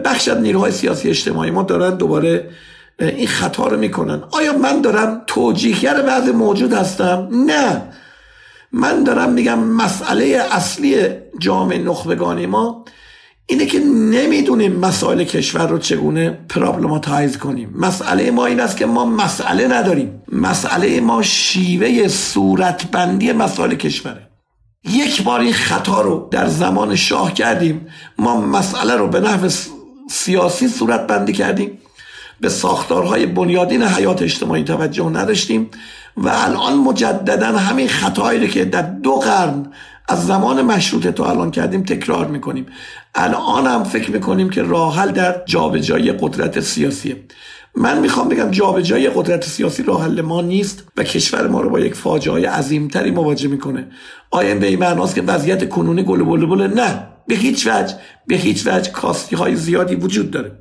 C: بخش از نیروهای سیاسی اجتماعی ما دارن دوباره این خطا رو می‌کنن. آیا من دارم توجیهگر بعض موجود هستم؟ نه. من دارم میگم مسئله اصلی جامعه نخبگانی ما اینه که نمی‌دونیم مسائل کشور رو چگونه پرابلماتایز کنیم. مسئله ما این است که ما مسئله نداریم. مسئله ما شیوه صورتبندی مسائل کشوره. یک بار این خطا رو در زمان شاه کردیم. ما مسئله رو به نحو سیاسی صورت بندی کردیم. به ساختارهای بنیادین حیات اجتماعی توجه نداشتیم. و الان مجددا همین خطایی رو که در دو قرن از زمان مشروطه تا الان کردیم تکرار می‌کنیم. الان هم فکر می‌کنیم که راه در جابجایی قدرت سیاسیه. من می‌خوام بگم جابجایی قدرت سیاسی راه حل ما نیست و کشور ما رو با یک فاجعه عظیمتری مواجه می‌کنه. آیا به این معناست که وضعیت کنونی گل بل نه. به هیچ وجه به هیچ وجه کاستی های زیادی وجود داره.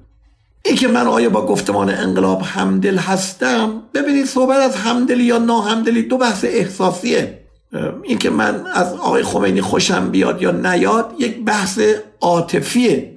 C: این که من آیا با گفتمان انقلاب همدل هستم؟ ببینید صحبت از همدلی یا ناهمدلی دو بحث احساسیه. این که من از آقای خمینی خوشم بیاد یا نیاد یک بحث عاطفیه.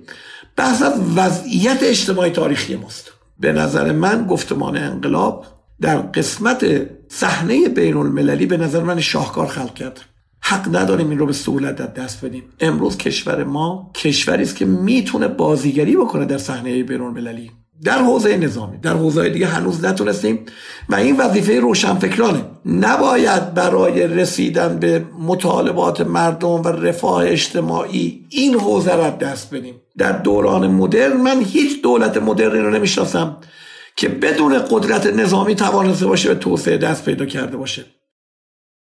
C: بحث از وضعیت اجتماعی تاریخی ماست. به نظر من گفتمان انقلاب در قسمت صحنه بین المللی به نظر من شاهکار خلق کرد. حق نداریم این رو به سهولت در دست بدیم. امروز کشور ما کشوری است که می‌تونه بازیگری بکنه در صحنه بین المللی در حوزه نظامی در حوزه دیگه هنوز نتونستیم و این وظیفه روشنفکرانه. نباید برای رسیدن به مطالبات مردم و رفاه اجتماعی این حوزه را دست بدیم. در دوران مدرن من هیچ دولت مدرنی رو نمی‌شناسم که بدون قدرت نظامی توانسته باشه به توسعه دست پیدا کرده باشه.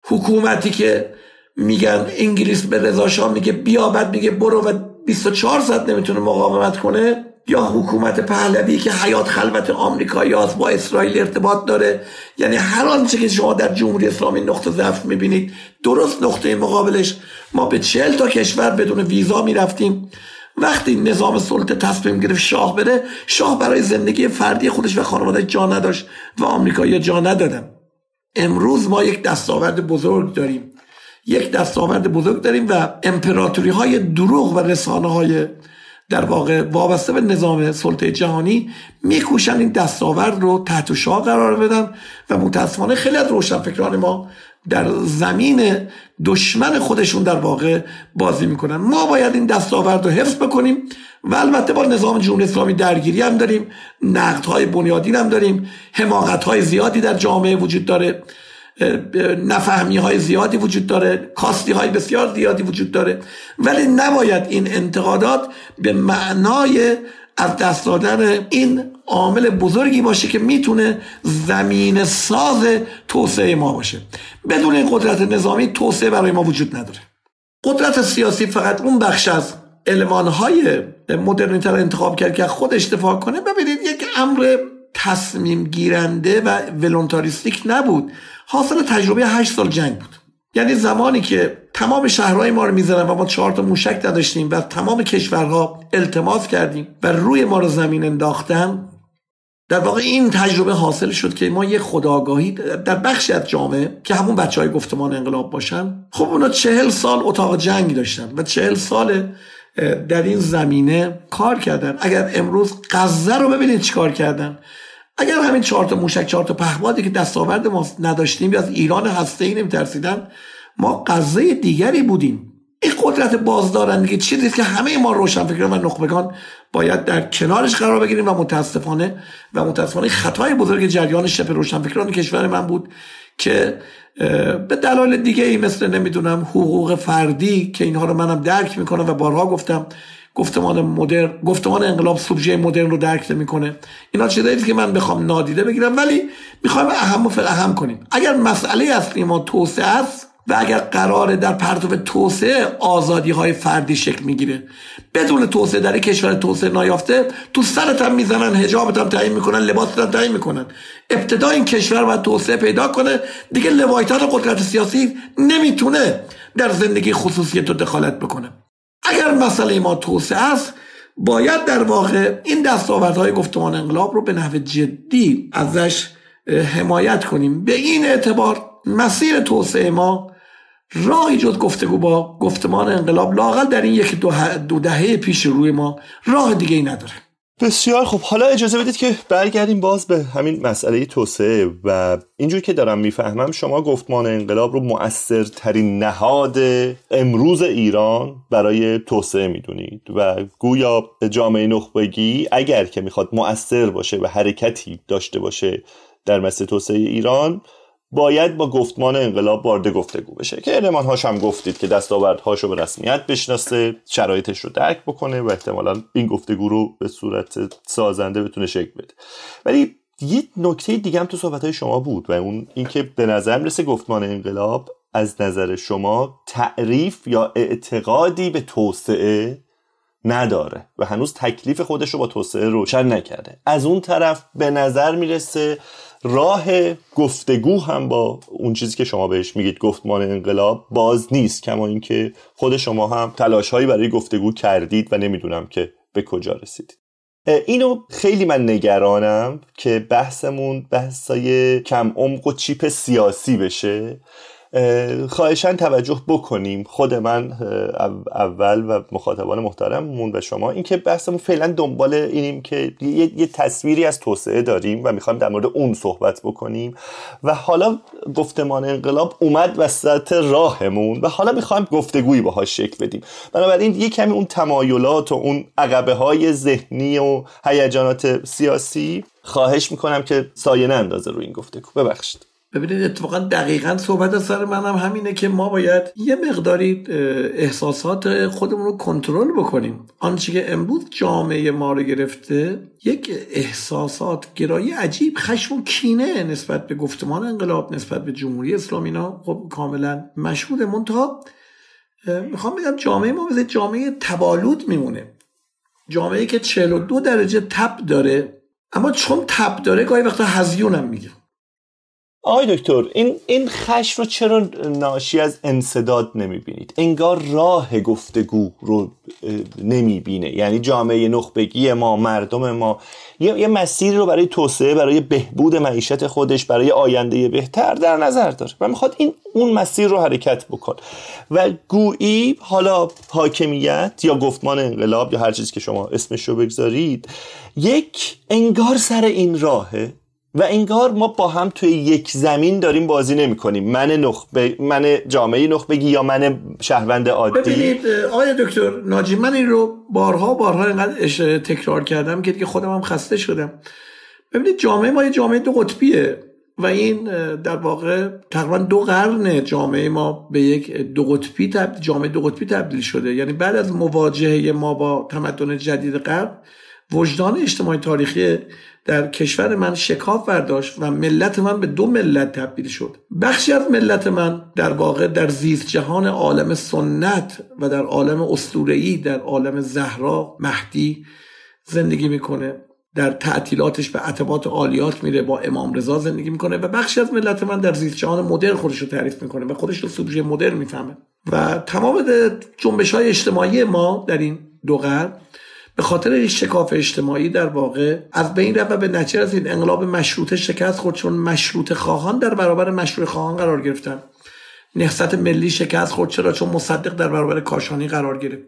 C: حکومتی که میگن انگلیس به رضا میگه بیا بعد میگه برو و 24 ساعت نمی‌تونه مقاومت کنه یا حکومت پهلوی که حیات خلوت آمریکاییاست با اسرائیل ارتباط داره. یعنی هر آنچه که شما در جمهوری اسلامی نقطه ضعف می‌بینید درست نقطه مقابلش. ما به چهل تا کشور بدون ویزا می‌رفتیم. وقتی نظام سلطه تصمیم گرفت شاه بره شاه برای زندگی فردی خودش و خانواده جا نداشت و آمریکایی جا ندادن. امروز ما یک دستاورد بزرگ داریم. یک دستاورد بزرگ داریم و امپراتوری های دروغ و رسانه های در واقع وابسته به نظام سلطه جهانی میکوشن این دستاورد رو تحت شاه قرار بدن و متاسفانه خیلی از روشنفکران ما در زمین دشمن خودشون در واقع بازی می‌کنن. ما باید این دستاورد رو حفظ بکنیم و البته با نظام جمهوری اسلامی درگیری هم داریم های بنیادین هم داریم حماقت های زیادی در جامعه وجود داره. نفهمی های زیادی وجود داره کاستی های بسیار زیادی وجود داره. ولی نباید این انتقادات به معنای از دست دادن این عامل بزرگی باشه که می‌تونه زمین ساز توسعه ما باشه. بدون این قدرت نظامی توسعه برای ما وجود نداره. قدرت سیاسی فقط اون بخش از های مدرنیتر انتخاب کرد که خود اشتفاق کنه. ببینید یک امر تصمیم گیرنده و ولونتاریستیک نبود. حاصل تجربه هشت سال جنگ بود. یعنی زمانی که تمام شهرهای ما رو می‌زنن و ما چهار تا موشک نداشتیم و تمام کشورها التماس کردیم و روی ما رو زمین انداختن در واقع این تجربه حاصل شد که ما یه خداگاهی در بخشی از جامعه که همون بچه های گفتمان انقلاب باشن. خب اونا چهل سال اتاق جنگ داشتن و چهل سال در این زمینه کار کردن. اگر امروز غزه رو ببینید چیکار کردن. اگر همین چهار تا موشک چهار تا پهپادی که دستاورد ما نداشتیم یا از ایران هسته ای نمیترسیدن ما غزه دیگری بودیم. این قدرت بازدارندگی چیزی که همه ما روشنفکران و نخبگان باید در کنارش قرار بگیریم و متاسفانه و متاسفانه خطای بزرگ جریان شبه روشنفکران کشور من بود که به دلایل دیگه ای مثل نمی‌دونم حقوق فردی که اینها رو منم درک می‌کنم و بارها گفتم گفتمان مدرن گفتمان انقلاب سوبژه مدرن رو درک نمی‌کنه. اینا چیزایی که من بخوام نادیده بگیرم ولی می‌خوایم اهم و اهم کنیم. اگر مسئله اصلی ما توسعه است و اگر قراره در پرتو توسعه آزادی های فردی شکل می‌گیره. بدون توسعه در کشور توسعه نایافته تو سرت هم می‌زنن حجابت هم تعیین می‌کنن لباست هم تعیین می‌کنن. ابتدا این کشور باید توسعه پیدا کنه. دیگه لوایتان قدرت سیاسی نمی‌تونه در زندگی خصوصی تو دخالت بکنه. اگر مسئله ما توسعه است باید در واقع این دستاوردهای گفتمان انقلاب رو به نحو جدی ازش حمایت کنیم. به این اعتبار مسیر توسعه ما راهی جز گفتگو با گفتمان انقلاب لاقل در این یک دو دهه پیش روی ما راه دیگه ای نداره.
A: بسیار خب حالا اجازه بدید که برگردیم باز به همین مسئله توسعه و اینجور که دارم می‌فهمم شما گفتمان انقلاب رو مؤثرترین نهاد امروز ایران برای توسعه می‌دونید و گویا جامعه نخبگی اگر که می‌خواد مؤثر باشه و حرکتی داشته باشه در مسیر توسعه ایران باید با گفتمان انقلاب وارد گفتگو بشه. که علمان هاش هم گفتید که دستاوردهاش رو به رسمیت بشناسه شرایطش رو درک بکنه و احتمالا این گفتگو رو به صورت سازنده بتونه شکل بده. ولی یه نکته دیگه هم تو صحبت شما بود و اون اینکه به نظر می‌رسه گفتمان انقلاب از نظر شما تعریف یا اعتقادی به توسعه نداره و هنوز تکلیف خودش رو با توسعه روشن نکرده. از اون طرف به نظر می‌رسه راه گفتگو هم با اون چیزی که شما بهش میگید گفتمان انقلاب باز نیست کما اینکه خود شما هم تلاش هایی برای گفتگو کردید و نمی‌دونم که به کجا رسیدید. اینو خیلی من نگرانم که بحثمون بحثای کم عمق و چیپ سیاسی بشه. خواهشان توجه بکنیم. خود من اول و مخاطبان محترممون و شما. اینکه بحثمون فعلا دنبال اینیم که یه،, یه تصویری از توسعه داریم و می‌خوایم در مورد اون صحبت بکنیم. و حالا گفتمان انقلاب اومد وسط راهمون و حالا می‌خوایم گفتگویی باهاش شکل بدیم. بنابراین یه کمی اون تمایلات و اون عقبه های ذهنی و هیجانات سیاسی خواهش می‌کنم که سایه اندازه روی این گفتگو. ببخشید.
C: ببینید اتفاقا دقیقا صحبت از سر منم همینه که ما باید یه مقداری احساسات خودمون رو کنترل بکنیم. آنچه که امروز جامعه ما رو گرفته یک احساسات گرایی عجیب خشم و کینه نسبت به گفتمان انقلاب نسبت به جمهوری اسلامی اینا خب کاملا مشهود منتها می‌خوام بگم جامعه ما مثل جامعه تبالود میمونه. جامعه که 42 درجه تب داره اما چون تب داره گاهی وقتا هزیون هم میگه
A: آقای دکتر این این خشم رو چرا ناشی از انصداد نمی‌بینید؟ انگار راه گفتگو رو نمی‌بینه. یعنی جامعه نخبگی ما مردم ما یه, یه مسیر رو برای توسعه برای بهبود معیشت خودش برای آینده بهتر در نظر داره و می‌خواد این اون مسیر رو حرکت بکن و گویی حالا حاکمیت یا گفتمان انقلاب یا هر چیزی که شما اسمش رو بگذارید یک انگار سر این راهه و انگار ما با هم توی یک زمین داریم بازی نمی کنیم من نخبه من جامعه نخبگی یا من شهروند عادی.
C: ببینید آقای دکتر ناجی من این رو بارها بارها اینقدر تکرار کردم که دیگه خودم هم خسته شدم. ببینید جامعه ما یه جامعه دو قطبیه و این در واقع تقریبا دو قرن جامعه ما به یک دو قطبی تبدیل جامعه دو قطبی تبدیل شده. یعنی بعد از مواجهه ما با تمدن جدید غرب وجدان اجتماعی تاریخی در کشور من شکاف برداشت و ملت من به دو ملت تبدیل شد. بخشی از ملت من در واقع در زیست جهان عالم سنت و در عالم اسطوره‌ای در عالم زهرا مهدی زندگی می‌کنه. در تعطیلاتش به عتبات عالیات میره با امام رضا زندگی می‌کنه و بخشی از ملت من در زیست جهان مدرن خودش رو تعریف می‌کنه و خودش رو سوژه مدرن می‌فهمه. و تمام جنبش های اجتماعی ما در این دو قرن به خاطر شکاف اجتماعی در واقع از بین رفت و به نتیجه از این انقلاب مشروطه شکست خود چون مشروط خواهان در برابر مشروع خواهان قرار گرفتن. نهضت ملی شکست خود چرا؟ چون مصدق در برابر کاشانی قرار گرفت.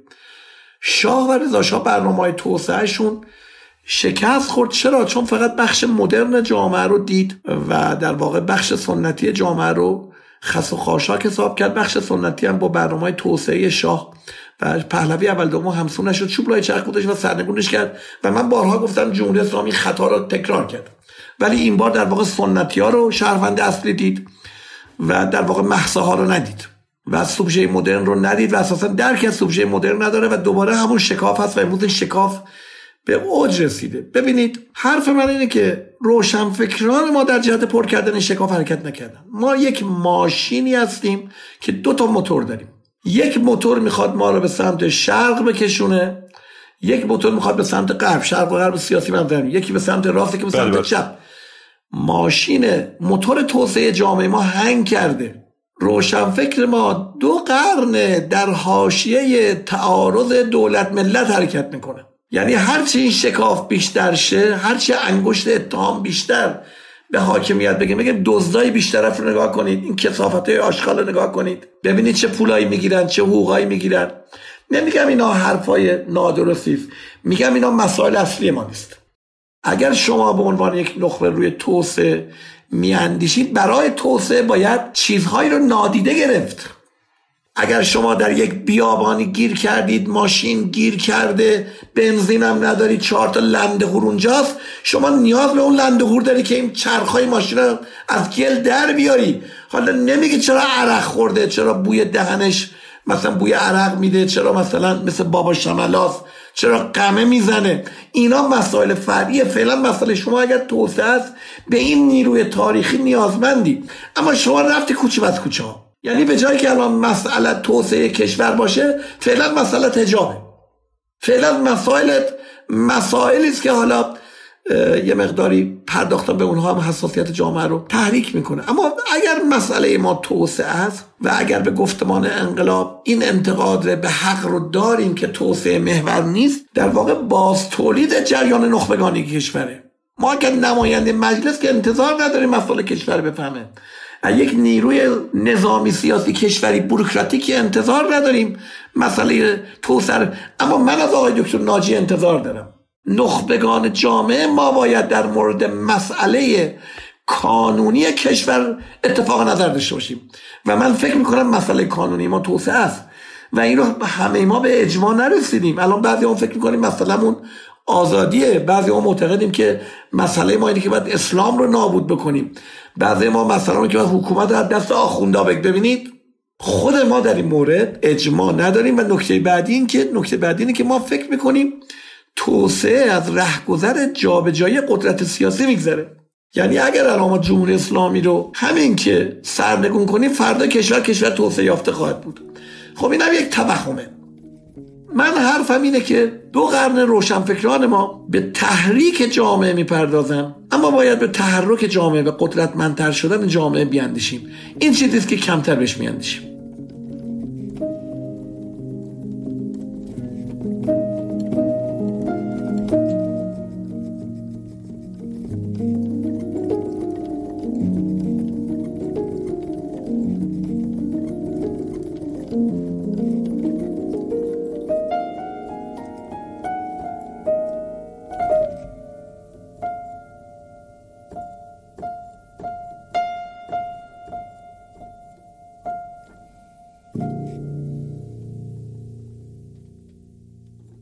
C: شاه و رضا شاه برنامه های توسعهشون شکست خورد چرا؟ چون فقط بخش مدرن جامعه رو دید و در واقع بخش سنتی جامعه رو خس و خاشاک حساب کرد. بخش سنتی هم با برنامه توسعه شاه و پهلوی اول دوم همسون نشد چوب لای چرخ و سرنگونش کرد و من بارها گفتم جمهوری اسلامی خطا رو تکرار کرد. ولی این بار در واقع سنتی ها رو شهروند اصلی دید و در واقع محصه ها رو ندید و سوبژه مدرن رو ندید و اساسا درک از سوبژه مدرن نداره و دوباره همون شکاف هست و امروز شکاف به اوج رسیده. ببینید حرف من اینه که روشنفکران ما در جهت پر کردن شکاف حرکت نکردن. ما یک ماشینی هستیم که دو تا موتور داریم. یک موتور می‌خواد ما رو به سمت شرق بکشونه یک موتور می‌خواد به سمت غرب شرق و غرب سیاسی من یکی به سمت راست که به سمت بله، بله. چپ. ماشین موتور توسعه جامعه ما هنگ کرده. روشنفکر ما دو قرن در حاشیه تعارض دولت ملت حرکت می‌کنه. یعنی هرچی این شکاف بیشتر شه هرچی انگشت اتهام بیشتر به حاکمیت بگیم بگیم دزدای بیشتر رو نگاه کنید. این کسافت های آشغال رو نگاه کنید. ببینید چه پولایی می‌گیرن چه حقوقایی می‌گیرن. نمیگم اینا حرفای نادرستی است میگم اینا مسائل اصلی ما نیست. اگر شما به عنوان یک نخبه روی توسعه میاندیشید برای توسعه باید چیزهایی رو نادیده گرفت. اگر شما در یک بیابانی گیر کردید ماشین گیر کرده بنزینم ندارید چهار تا لنده اونجاست شما نیاز به اون لنده هور داری که این چرخهای ماشین رو از گل در بیاری. حالا نمیگه چرا عرق خورده چرا بوی دهنش مثلا بوی عرق میده چرا مثلا مثل بابا شملاس چرا قمه می‌زنه. اینا مسائل فردیه فعلا مسئله شما اگر توسعه است به این نیروی تاریخی نیازمندی. اما شما رفتی کوچه بس کوچه ها یعنی به جایی که الان مسئله توسعه کشور باشه فعلا مسئله تجابه فعلا مسائل مسائلی است که حالا یه مقداری پرداختن به اونها هم حساسیت جامعه رو تحریک می‌کنه. اما اگر مسئله ما توسعه است و اگر به گفتمان انقلاب این انتقاد به حق رو داریم که توسعه محور نیست در واقع باز تولید جریان نخبگانی کشوره. ما اگر نماینده مجلس که انتظار نداریم مسئله کشور بفهمه. یک نیروی نظامی سیاسی کشوری بروکراتیکی انتظار نداریم. مسئله توسر اما من از آقای دکتر ناجی انتظار دارم. نخبگان جامعه ما باید در مورد مسئله کانونی کشور اتفاق نظر داشته باشیم. و من فکر می‌کنم مسئله کانونی ما توسعه است. و این رو همه ما به اجماع نرسیدیم. الان بعضی هم فکر می‌کنیم مسئلهمون آزادیه. بعضی ما معتقدیم که مسئله ما اینه که باید اسلام رو نابود بکنیم. بعضی ما مثلا که حکومت از دست آخوندا ببینید. خود ما در این مورد اجماع نداریم و نکته بعدی این که نکته بعدی اینه که ما فکر می‌کنیم توسعه از رهگذر جابجایی قدرت سیاسی میگذره. یعنی اگر الان ما جمهوری اسلامی رو همین که سرنگون کنیم فردا کشور کشور توسعه یافته خواهد بود. خب این هم یک توهمه. من حرفم اینه که دو قرن روشنفکران ما به تحریک جامعه می‌پردازن. اما باید به تحرک جامعه و قدرتمندتر شدن جامعه بیاندیشیم. این چیزیست که کمتر بهش میاندیشیم.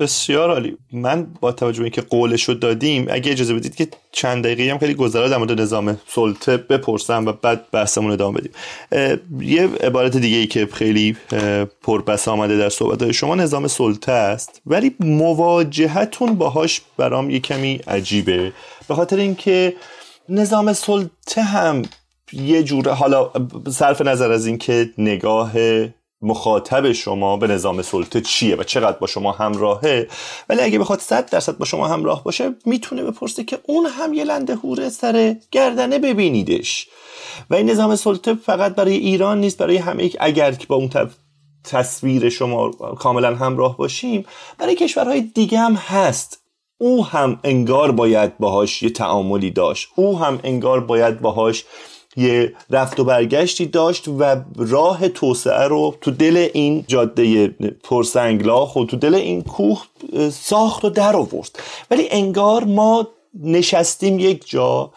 A: بسیار عالی. من با توجه به اینکه قولش رو دادیم اگه اجازه بدید که چند دقیقه هم خیلی گذرا در مورد نظام سلطه بپرسم و بعد بحثمون ادامه بدیم. یه عبارت دیگه ای که خیلی پربس آمده در صحبت شما نظام سلطه است ولی مواجهتون باهاش برام یه کمی عجیبه. به خاطر اینکه نظام سلطه هم یه جوره حالا صرف نظر از اینکه نگاه مخاطب شما به نظام سلطه چیه و چقدر با شما همراهه؟ ولی اگه بخواد صد درصد با شما همراه باشه می‌تونه بپرسه که اون هم یه لنده هوره سر گردنه ببینیدش. و این نظام سلطه فقط برای ایران نیست برای همه اگر که با اون تصویر شما کاملا همراه باشیم برای کشورهای دیگه هم هست. او هم انگار باید باهاش یه تعاملی داشت. او هم انگار باید باهاش یه رفت و برگشتی داشت و راه توسعه رو تو دل این جاده پرسنگلاخ و تو دل این کوه ساخت و در آورد. ولی انگار ما نشستیم یک جا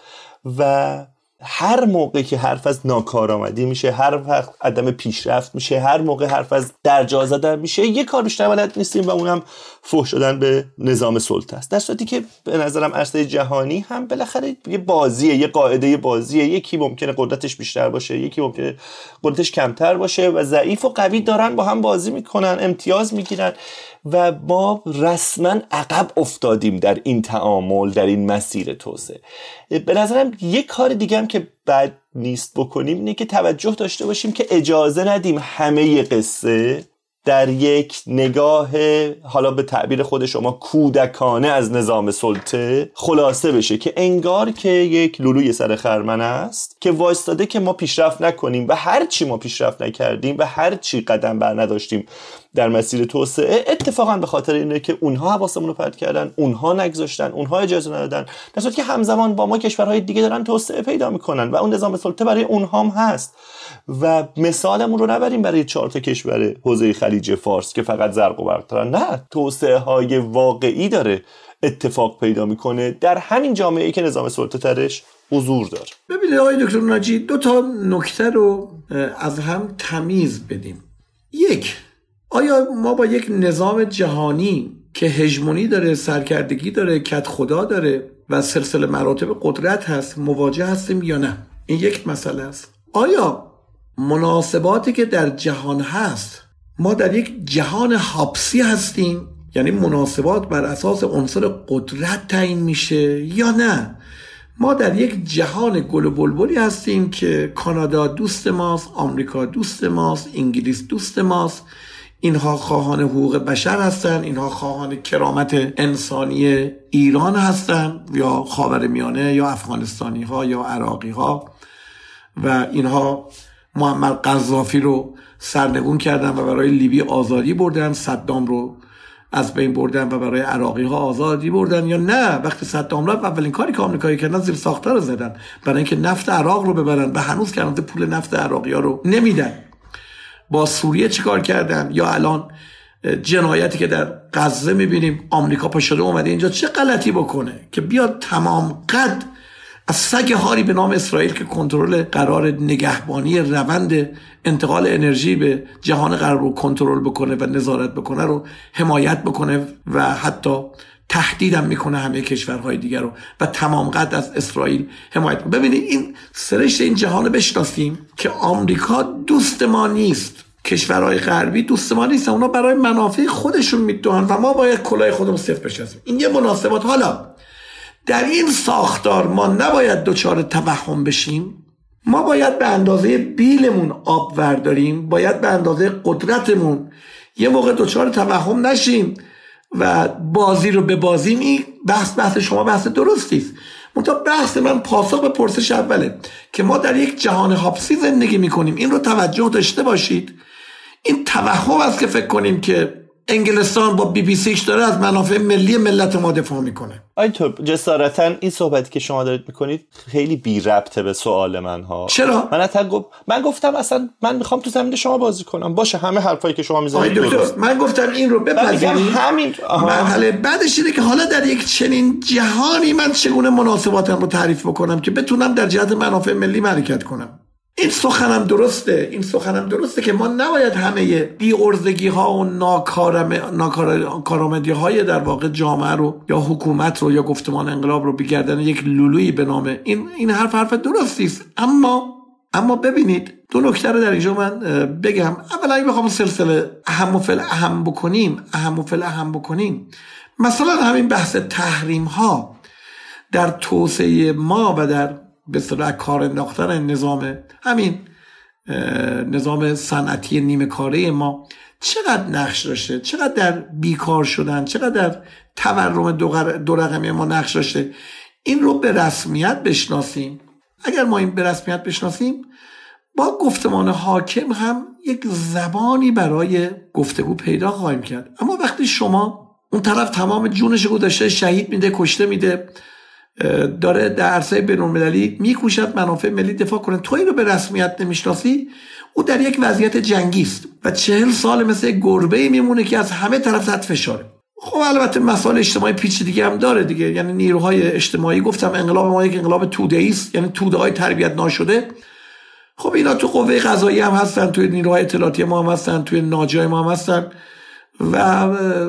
A: و هر موقع که حرف از ناکارآمدی میشه هر وقت عدم پیشرفت میشه هر موقع حرف از درجا زدن میشه یه کار بیشتر بلد نیستیم و اونم فوش شدن به نظام سلطه است. در صورتی که به نظرم عرصه جهانی هم بالاخره یه بازیه یه قاعده بازیه. یکی ممکنه قدرتش بیشتر باشه یکی ممکنه قدرتش کمتر باشه و ضعیف و قوی دارن با هم بازی می‌کنن امتیاز می‌گیرن و ما رسما عقب افتادیم در این تعامل در این مسیر توسعه. به نظرم یک کار دیگه هم که بد نیست بکنیم اینه که توجه داشته باشیم که اجازه ندیم همه قصه در یک نگاه حالا به تعبیر خود شما کودکانه از نظام سلطه خلاصه بشه که انگار که یک لولوی سر خرمن است که وایستاده که ما پیشرفت نکنیم و هر چی ما پیشرفت نکردیم و هر چی قدم بر نداشتیم. در مسیر توسعه اتفاقا به خاطر اینه که اونها حواسمون رو پرت کردن اونها نگذاشتن اونها اجازه ندادن در که همزمان با ما کشورهای دیگه دارن توسعه پیدا می‌کنن و اون نظام سلطه برای اونها هم هست. و مثالمون رو نبریم برای چهار تا کشور حوزه خلیج فارس که فقط زرق و برق نه توسعه های واقعی داره اتفاق پیدا می‌کنه در همین جامعه ای که نظام سلطه ترش حضور داره.
C: ببینید آقای دکتر ناجی دو تا نکته رو از هم تمیز بدیم. یک آیا ما با یک نظام جهانی که هژمونی داره سرکردگی داره کت خدا داره و سلسله مراتب قدرت هست مواجه هستیم یا نه؟ این یک مسئله است. آیا مناسباتی که در جهان هست ما در یک جهان حبسی هستیم؟ یعنی مناسبات بر اساس عنصر قدرت تعیین میشه یا نه؟ ما در یک جهان گل و بلبلی هستیم که کانادا دوست ماست آمریکا دوست ماست انگلیس دوست ماست. اینها خواهان حقوق بشر هستند اینها خواهان کرامت انسانی ایران هستند یا خاور میانه یا افغانستانی ها یا عراقی ها و اینها محمد قذافی رو سرنگون کردن و برای لیبی آزادی بردن صدام رو از بین بردن و برای عراقی ها آزادی بردن یا نه؟ وقتی صدام رفت اولین کاری که آمریکایی کردن زیر ساختار رو زدن. برای اینکه نفت عراق رو ببرن و هنوز کردن پول نفت عراقی ها رو نمیدن. با سوریه چیکار کردن؟ یا الان جنایتی که در غزه می‌بینیم آمریکا پاشده اومده اینجا چه غلطی بکنه که بیاد تمام قد از سگ هاری به نام اسرائیل که کنترل قرار نگهبانی روند انتقال انرژی به جهان قرار رو کنترل بکنه و نظارت بکنه رو حمایت بکنه و حتی تهدیدم می‌کنه همه کشورهای دیگر رو و تمام قد از اسرائیل حمایت کنه ببینید این سرشت این جهان رو بشناسیم که آمریکا دوست ما نیست. کشورهای غربی دوست ما نیستن اونا برای منافع خودشون می‌دونن و ما باید کلاه خودمون صفر بشناسیم. این یه مناسبات حالا در این ساختار ما نباید دچار توهم بشیم. ما باید به اندازه بیلمون آب ورداریم. باید به اندازه قدرتمون یه موقع دچار توهم نشیم. و بازی رو به بازی این بحث بحث شما بحث درستی است. منتها بحث من پاسخ به پرسش اوله که ما در یک جهان هاپسی زندگی می‌کنیم این رو توجه داشته باشید. این توهم است که فکر کنیم که انگلستان با بی بی سیش داره از منافع ملی ملت ما دفاع می‌کنه.
A: تو جسارتا این صحبتی که شما دارید می‌کنید خیلی بی ربطه به سوال من ها
C: چرا؟
A: من گفت من گفتم اصلا من می‌خوام تو زمین شما بازی کنم. باشه همه حرفایی که شما می‌زنید
C: من گفتم این رو بپذیرید. همین مرحله بعدش اینه که حالا در یک چنین جهانی من چگونه مناسباتم رو تعریف بکنم که بتونم در جهت منافع ملی حرکت کنم؟ این سخنم درسته. این سخنم درسته که ما نباید همه بی ارزگی ها و ناکارآمدی های در واقع جامعه رو یا حکومت رو یا گفتمان انقلاب رو بگردن یک لولویی به نام این این حرف حرف درستی است. اما اما ببینید دو نکته رو در اینجا من بگم. اولا اگه بخوام سلسله اهم و فل اهم بکنیم اهم و فل اهم بکنیم مثلا همین بحث تحریم ها در توسعه ما و در به صورت کار انداختن نظام همین نظام صنعتی نیمه کاره ما چقدر نقش داشته چقدر در بیکار شدن چقدر در تورم دو رقمی ما نقش داشته. این رو به رسمیت بشناسیم. اگر ما این به رسمیت بشناسیم با گفتمان حاکم هم یک زبانی برای گفتگو پیدا خواهیم کرد. اما وقتی شما اون طرف تمام جونش گذاشته شهید میده کشته میده داره در عرصه بینالمللی میکوشد منافع ملی دفاع کنه. تو این رو به رسمیت نمی‌شناسی؟ او در یک وضعیت جنگی است و چهل سال مثل گربه میمونه که از همه طرف تحت فشاره. خب البته مسائل اجتماعی پیچ دیگه هم داره دیگه. یعنی نیروهای اجتماعی گفتم انقلاب ما یک انقلاب توده است. یعنی توده های تربیت ناشده خب اینا تو قوه قضایی هم هستن توی نیروهای اطلاعاتی ما هم هستن توی ناجای ما هم هستن. و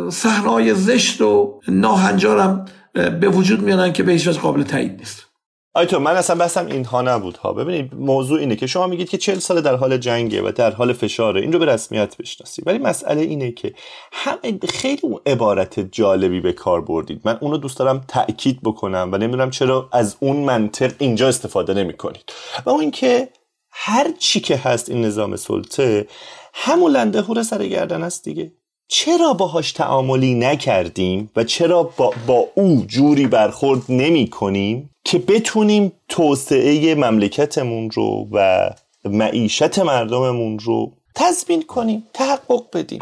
C: صحنه‌های زشت و ناهنجارم به وجود میانن که به هیچ قابل تایید نیست.
A: آیتو من اصلا بحثم اینها نبود ها. ببینید موضوع اینه که شما میگید که 40 سال در حال جنگه و در حال فشاره. این رو به رسمیت بشناسید. ولی مسئله اینه که هم خیلی اون عبارت جالبی به کار بردید. من اونو دوست دارم تاکید بکنم و نمی‌دونم چرا از اون منطق اینجا استفاده نمی کنید و اون اینکه هر چی که هست این نظام سلطه همون لنده هور سر گردن است دیگه. چرا باهاش تعاملی نکردیم و چرا با, با او جوری برخورد نمی کنیم که بتونیم توسعه مملکتمون رو و معیشت مردممون رو تضمین کنیم تحقق بدیم؟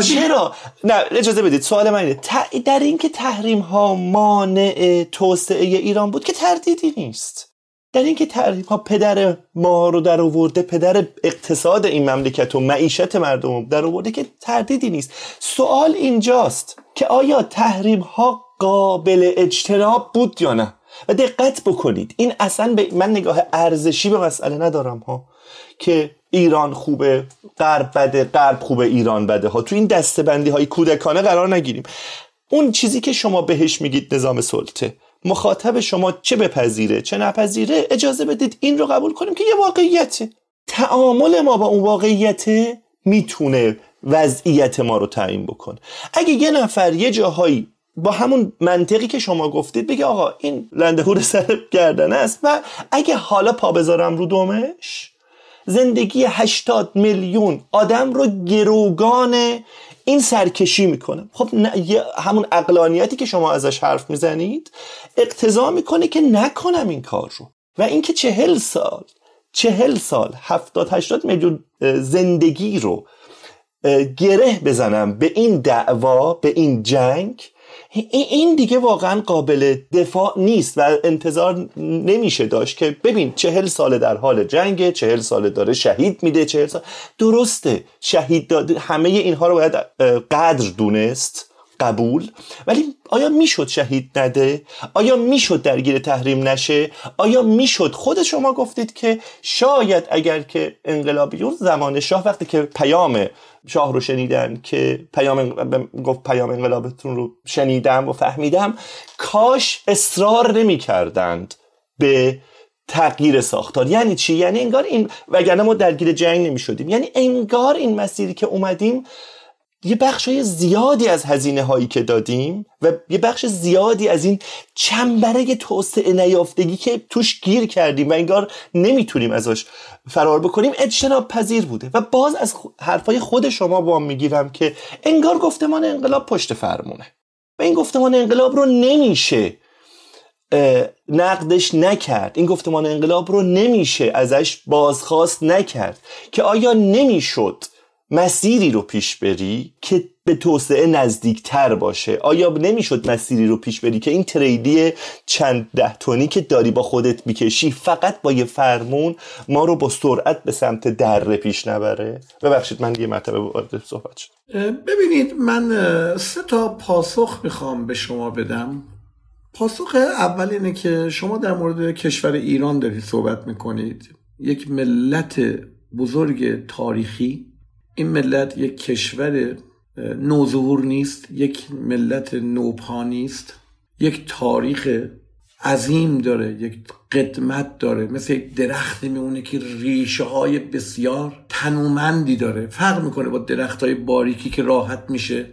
A: چرا؟ نه اجازه بدید سوال من اینه. در اینکه تحریم ها مانع توسعه ایران بود که تردیدی نیست. در اینکه تحریم ها پدر ما رو در آورده پدر اقتصاد این مملکت و معیشت مردم رو در آورده که تردیدی نیست. سوال اینجاست که آیا تحریم ها قابل اجتناب بود یا نه؟ و دقت بکنید. این اصلا به من نگاه ارزشی به مسئله ندارم ها که ایران خوبه غرب بده غرب خوبه ایران بده ها. تو این دستبندی های کودکانه قرار نگیریم. اون چیزی که شما بهش میگید نظام سلطه. مخاطب شما چه بپذیره؟ چه نپذیره؟ اجازه بدید این رو قبول کنیم که یه واقعیته. تعامل ما با اون واقعیت می‌تونه وضعیت ما رو تعیین بکنه. اگه یه نفر یه جاهایی با همون منطقی که شما گفتید بگه آقا این لندهور سر گردن است و اگه حالا پا بذارم رو دومش زندگی 80 میلیون آدم رو گروگان این سرکشی می‌کنه. خب همون اقلانیتی که شما ازش حرف می‌زنید اقتضا می‌کنه که نکنم این کار رو. و اینکه چهل سال چهل سال هفتاد هشتاد میلیون زندگی رو گره بزنم به این دعوا به این جنگ این دیگه واقعا قابل دفاع نیست و انتظار نمیشه داشت که ببین چهل سال در حال جنگه چهل سال داره شهید میده چهل سال درسته شهید داده همه اینها رو باید قدر دونست. قبول؟ ولی آیا می‌شد شهید نده؟ آیا می‌شد درگیر تحریم نشه؟ آیا می‌شد؟ خود شما گفتید که شاید اگر که انقلابیون زمان شاه وقتی که پیام شاه رو شنیدن که پیام گفت پیام انقلابتون رو شنیدم و فهمیدم کاش اصرار نمی کردند به تغییر ساختار. یعنی چی؟ یعنی انگار این وگرنه ما درگیر جنگ نمی شدیم یعنی انگار این مسیری که اومدیم یه بخش زیادی از هزینه هایی که دادیم و یه بخش زیادی از این چنبره توسعه نیافتگی که توش گیر کردیم و انگار نمی‌تونیم ازش فرار بکنیم اجتناب پذیر بوده. و باز از حرفای خود شما با می‌گیرم که انگار گفتمان انقلاب پشت فرمونه. و این گفتمان انقلاب رو نمیشه نقدش نکرد. این گفتمان انقلاب رو نمیشه ازش بازخواست نکرد که آیا نمی‌شد مسیری رو پیش بری که به توسعه نزدیکتر باشه. آیا نمی‌شد مسیری رو پیش بری که این تریدی چند ده تونی که داری با خودت می‌کشی فقط با یه فرمون ما رو با سرعت به سمت دره پیش نبره؟ ببخشید من یه مرتبه وارد صحبت شد
C: ببینید من سه تا پاسخ می‌خوام به شما بدم. پاسخ اول اینه که شما در مورد کشور ایران دارید صحبت می‌کنید. یک ملت بزرگ تاریخی. این ملت یک کشور نوظهور نیست یک ملت نوپا نیست یک تاریخ عظیم داره یک قدمت داره مثل یک درخت میمونه که ریشه های بسیار تنومندی داره. فرق می‌کنه با درخت های باریکی که راحت میشه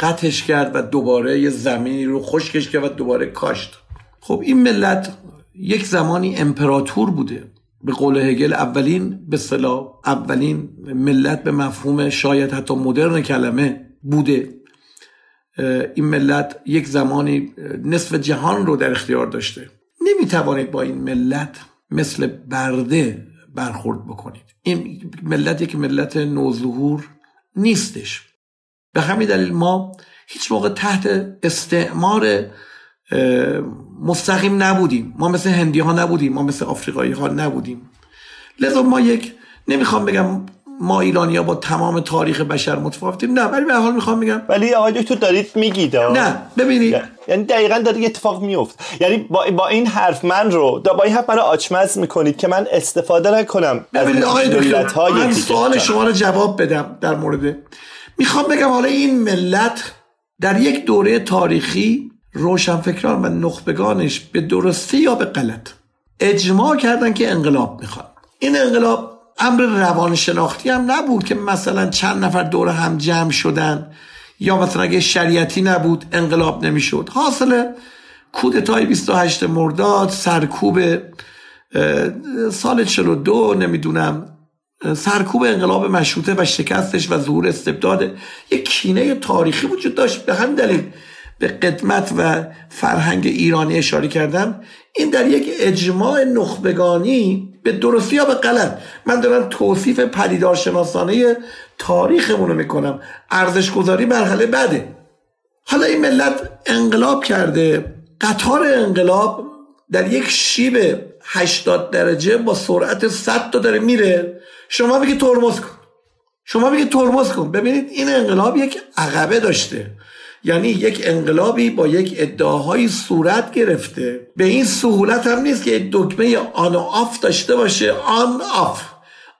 C: قطش کرد و دوباره یه زمینی رو خشکش کرد و دوباره کاشت. خب این ملت یک زمانی امپراتور بوده. به قول هگل اولین به صلاح اولین ملت به مفهوم شاید حتی مدرن کلمه بوده. این ملت یک زمانی نصف جهان رو در اختیار داشته. نمی‌توانید با این ملت مثل برده برخورد بکنید. این ملت یک ملت نوظهور نیستش. به همین دلیل ما هیچ موقع تحت استعمار مستقیم نبودیم. ما مثل هندی ها نبودیم. ما مثل آفریقایی ها نبودیم. لذا ما یک نمی‌خوام بگم ما ایرانی ها با تمام تاریخ بشر متفاوتیم. نه ولی به حال می‌خوام بگم
A: ولی آقای دکتر دارید میگید
C: نه ببینید.
A: یعنی دقیقا داره اتفاق میفت یعنی با, با این حرف من رو با این حرف من رو آچمز می‌کنید که من استفاده نکنم
C: ببینید آقای دکتر من سوال شما رو جواب بدم در مورد می‌خوام بگم حالا این ملت در یک دوره تاریخی روشنفکران و نخبگانش به درستی یا به غلط اجماع کردن که انقلاب می‌خوان این انقلاب امر روانشناختی هم نبود که مثلا چند نفر دور هم جمع شدن یا مثلا اگه شریعتی نبود انقلاب نمی‌شد. حاصل کودتای 28 مرداد سرکوب سال 42 نمی‌دونم سرکوب انقلاب مشروطه و شکستش و ظهور استبداد. یک کینه تاریخی وجود داشت. به همین دلیل به قدمت و فرهنگ ایرانی اشاره کردم این در یک اجماع نخبگانی به درستی یا به غلط. من دارم توصیف پدیدار شناسانه تاریخمون رو می‌کنم. ارزش گذاری مرحله بده حالا این ملت انقلاب کرده قطار انقلاب در یک شیب 80 درجه با سرعت 100 تا داره میره. شما بگی ترمز کن. شما بگی ترمز کن. ببینید این انقلاب یک عقبه داشته. یعنی یک انقلابی با یک ادعاهایی صورت گرفته. به این سهولت هم نیست که دکمه on و off داشته باشه. on off.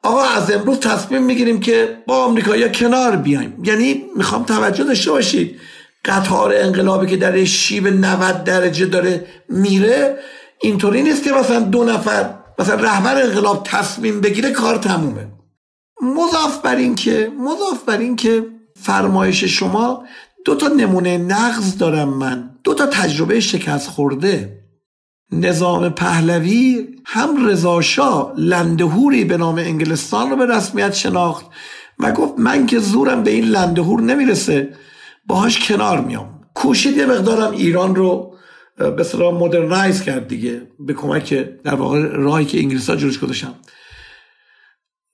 C: آقا از امروز تصمیم می‌گیریم که با آمریکایی کنار بیایم. یعنی می‌خوام توجه داشته باشید. قطار انقلابی که در شیب 90 درجه داره میره اینطوری نیست که مثلا دو نفر مثلا رهبر انقلاب تصمیم بگیره کار تمومه. مضاف بر این که مضاف بر این که فرمایش شما دو تا نمونه نقض دارم من. دو تا تجربه شکست خورده. نظام پهلوی هم رضاشاه لندهوری به نام انگلستان رو به رسمیت شناخت و گفت من که زورم به این لندهور نمی‌رسه باهاش کنار میام. کوشید یه مقدارم ایران رو به صلاح مدرنایز کرد دیگه به کمک در واقع راهی که انگلیس ها جلوش گذاشتن.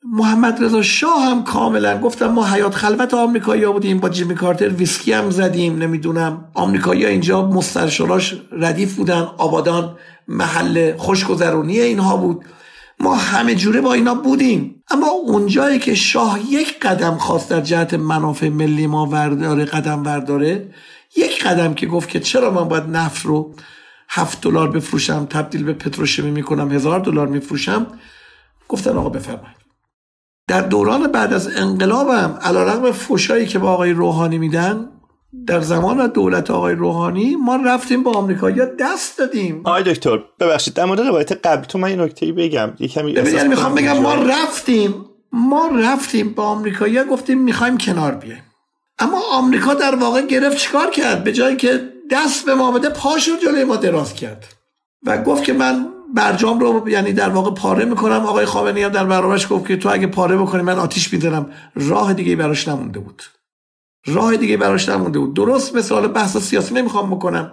C: محمد رضا شاه هم کاملا گفتم ما حیات خلوت آمریکایی ها بودیم با جیمی کارتر ویسکی هم زدیم نمی‌دونم. آمریکایی ها اینجا مسترشراش ردیف بودن آبادان محل خوشگذرونی اینها بود. ما همه جوره با اینا بودیم. اما اونجایی که شاه یک قدم خواست در جهت منافع ملی ما ورداره قدم ورداره یک قدم که گفت که چرا من باید نفت رو هفت دلار بفروشم تبدیل به پتروشیمی می‌کنم هزار دلار میفروشم گفتن آقا بفرمایید. در دوران بعد از انقلابم علا رقم فشایی که با آقای روحانی میدن در زمان دولت آقای روحانی ما رفتیم با آمریکایی دست دادیم.
A: آقای دکتر ببخشید در مورد روایت قبلی تو من این نکته بگم یه کمی
C: یعنی می‌خوام بگم ما رفتیم ما رفتیم با آمریکایی گفتیم می‌خوایم کنار بیایم. اما آمریکا در واقع گرفت چیکار کرد؟ به جایی که دست به ما بده پاش رو جلوی ما دراز کرد. و گفت که من برجام رو یعنی در واقع پاره می‌کنم. آقای خامنه‌ای هم در برابرش گفت که تو اگه پاره بکنی من آتیش می‌زنم. راه دیگه براش نمونده بود. راه دیگه براش نمونده بود. درست مثل بحث سیاسی نمی‌خوام بکنم.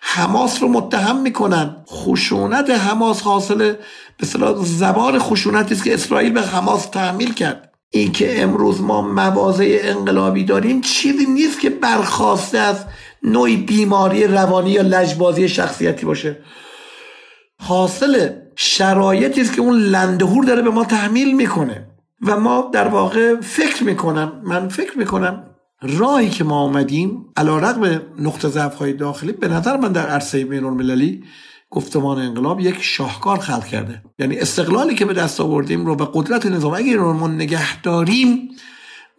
C: حماس رو متهم می‌کنن. خشونت حماس حاصل به زبان خشونتی است که اسرائیل به حماس تحمیل کرد. این که امروز ما مواضع انقلابی داریم چیزی نیست که برخواسته از نوعی بیماری روانی یا لجبازی شخصیتی باشه. حاصل شرایطی است که اون لندهور داره به ما تحمیل می‌کنه. و ما در واقع فکر می‌کنم من فکر می‌کنم راهی که ما آمدیم علا رقم نقطه ضعف های داخلی به نظر من در عرصه بین المللی گفتمان انقلاب یک شاهکار خلق کرده. یعنی استقلالی که به دست آوردیم رو به قدرت نظام اگر رو ما نگه داریم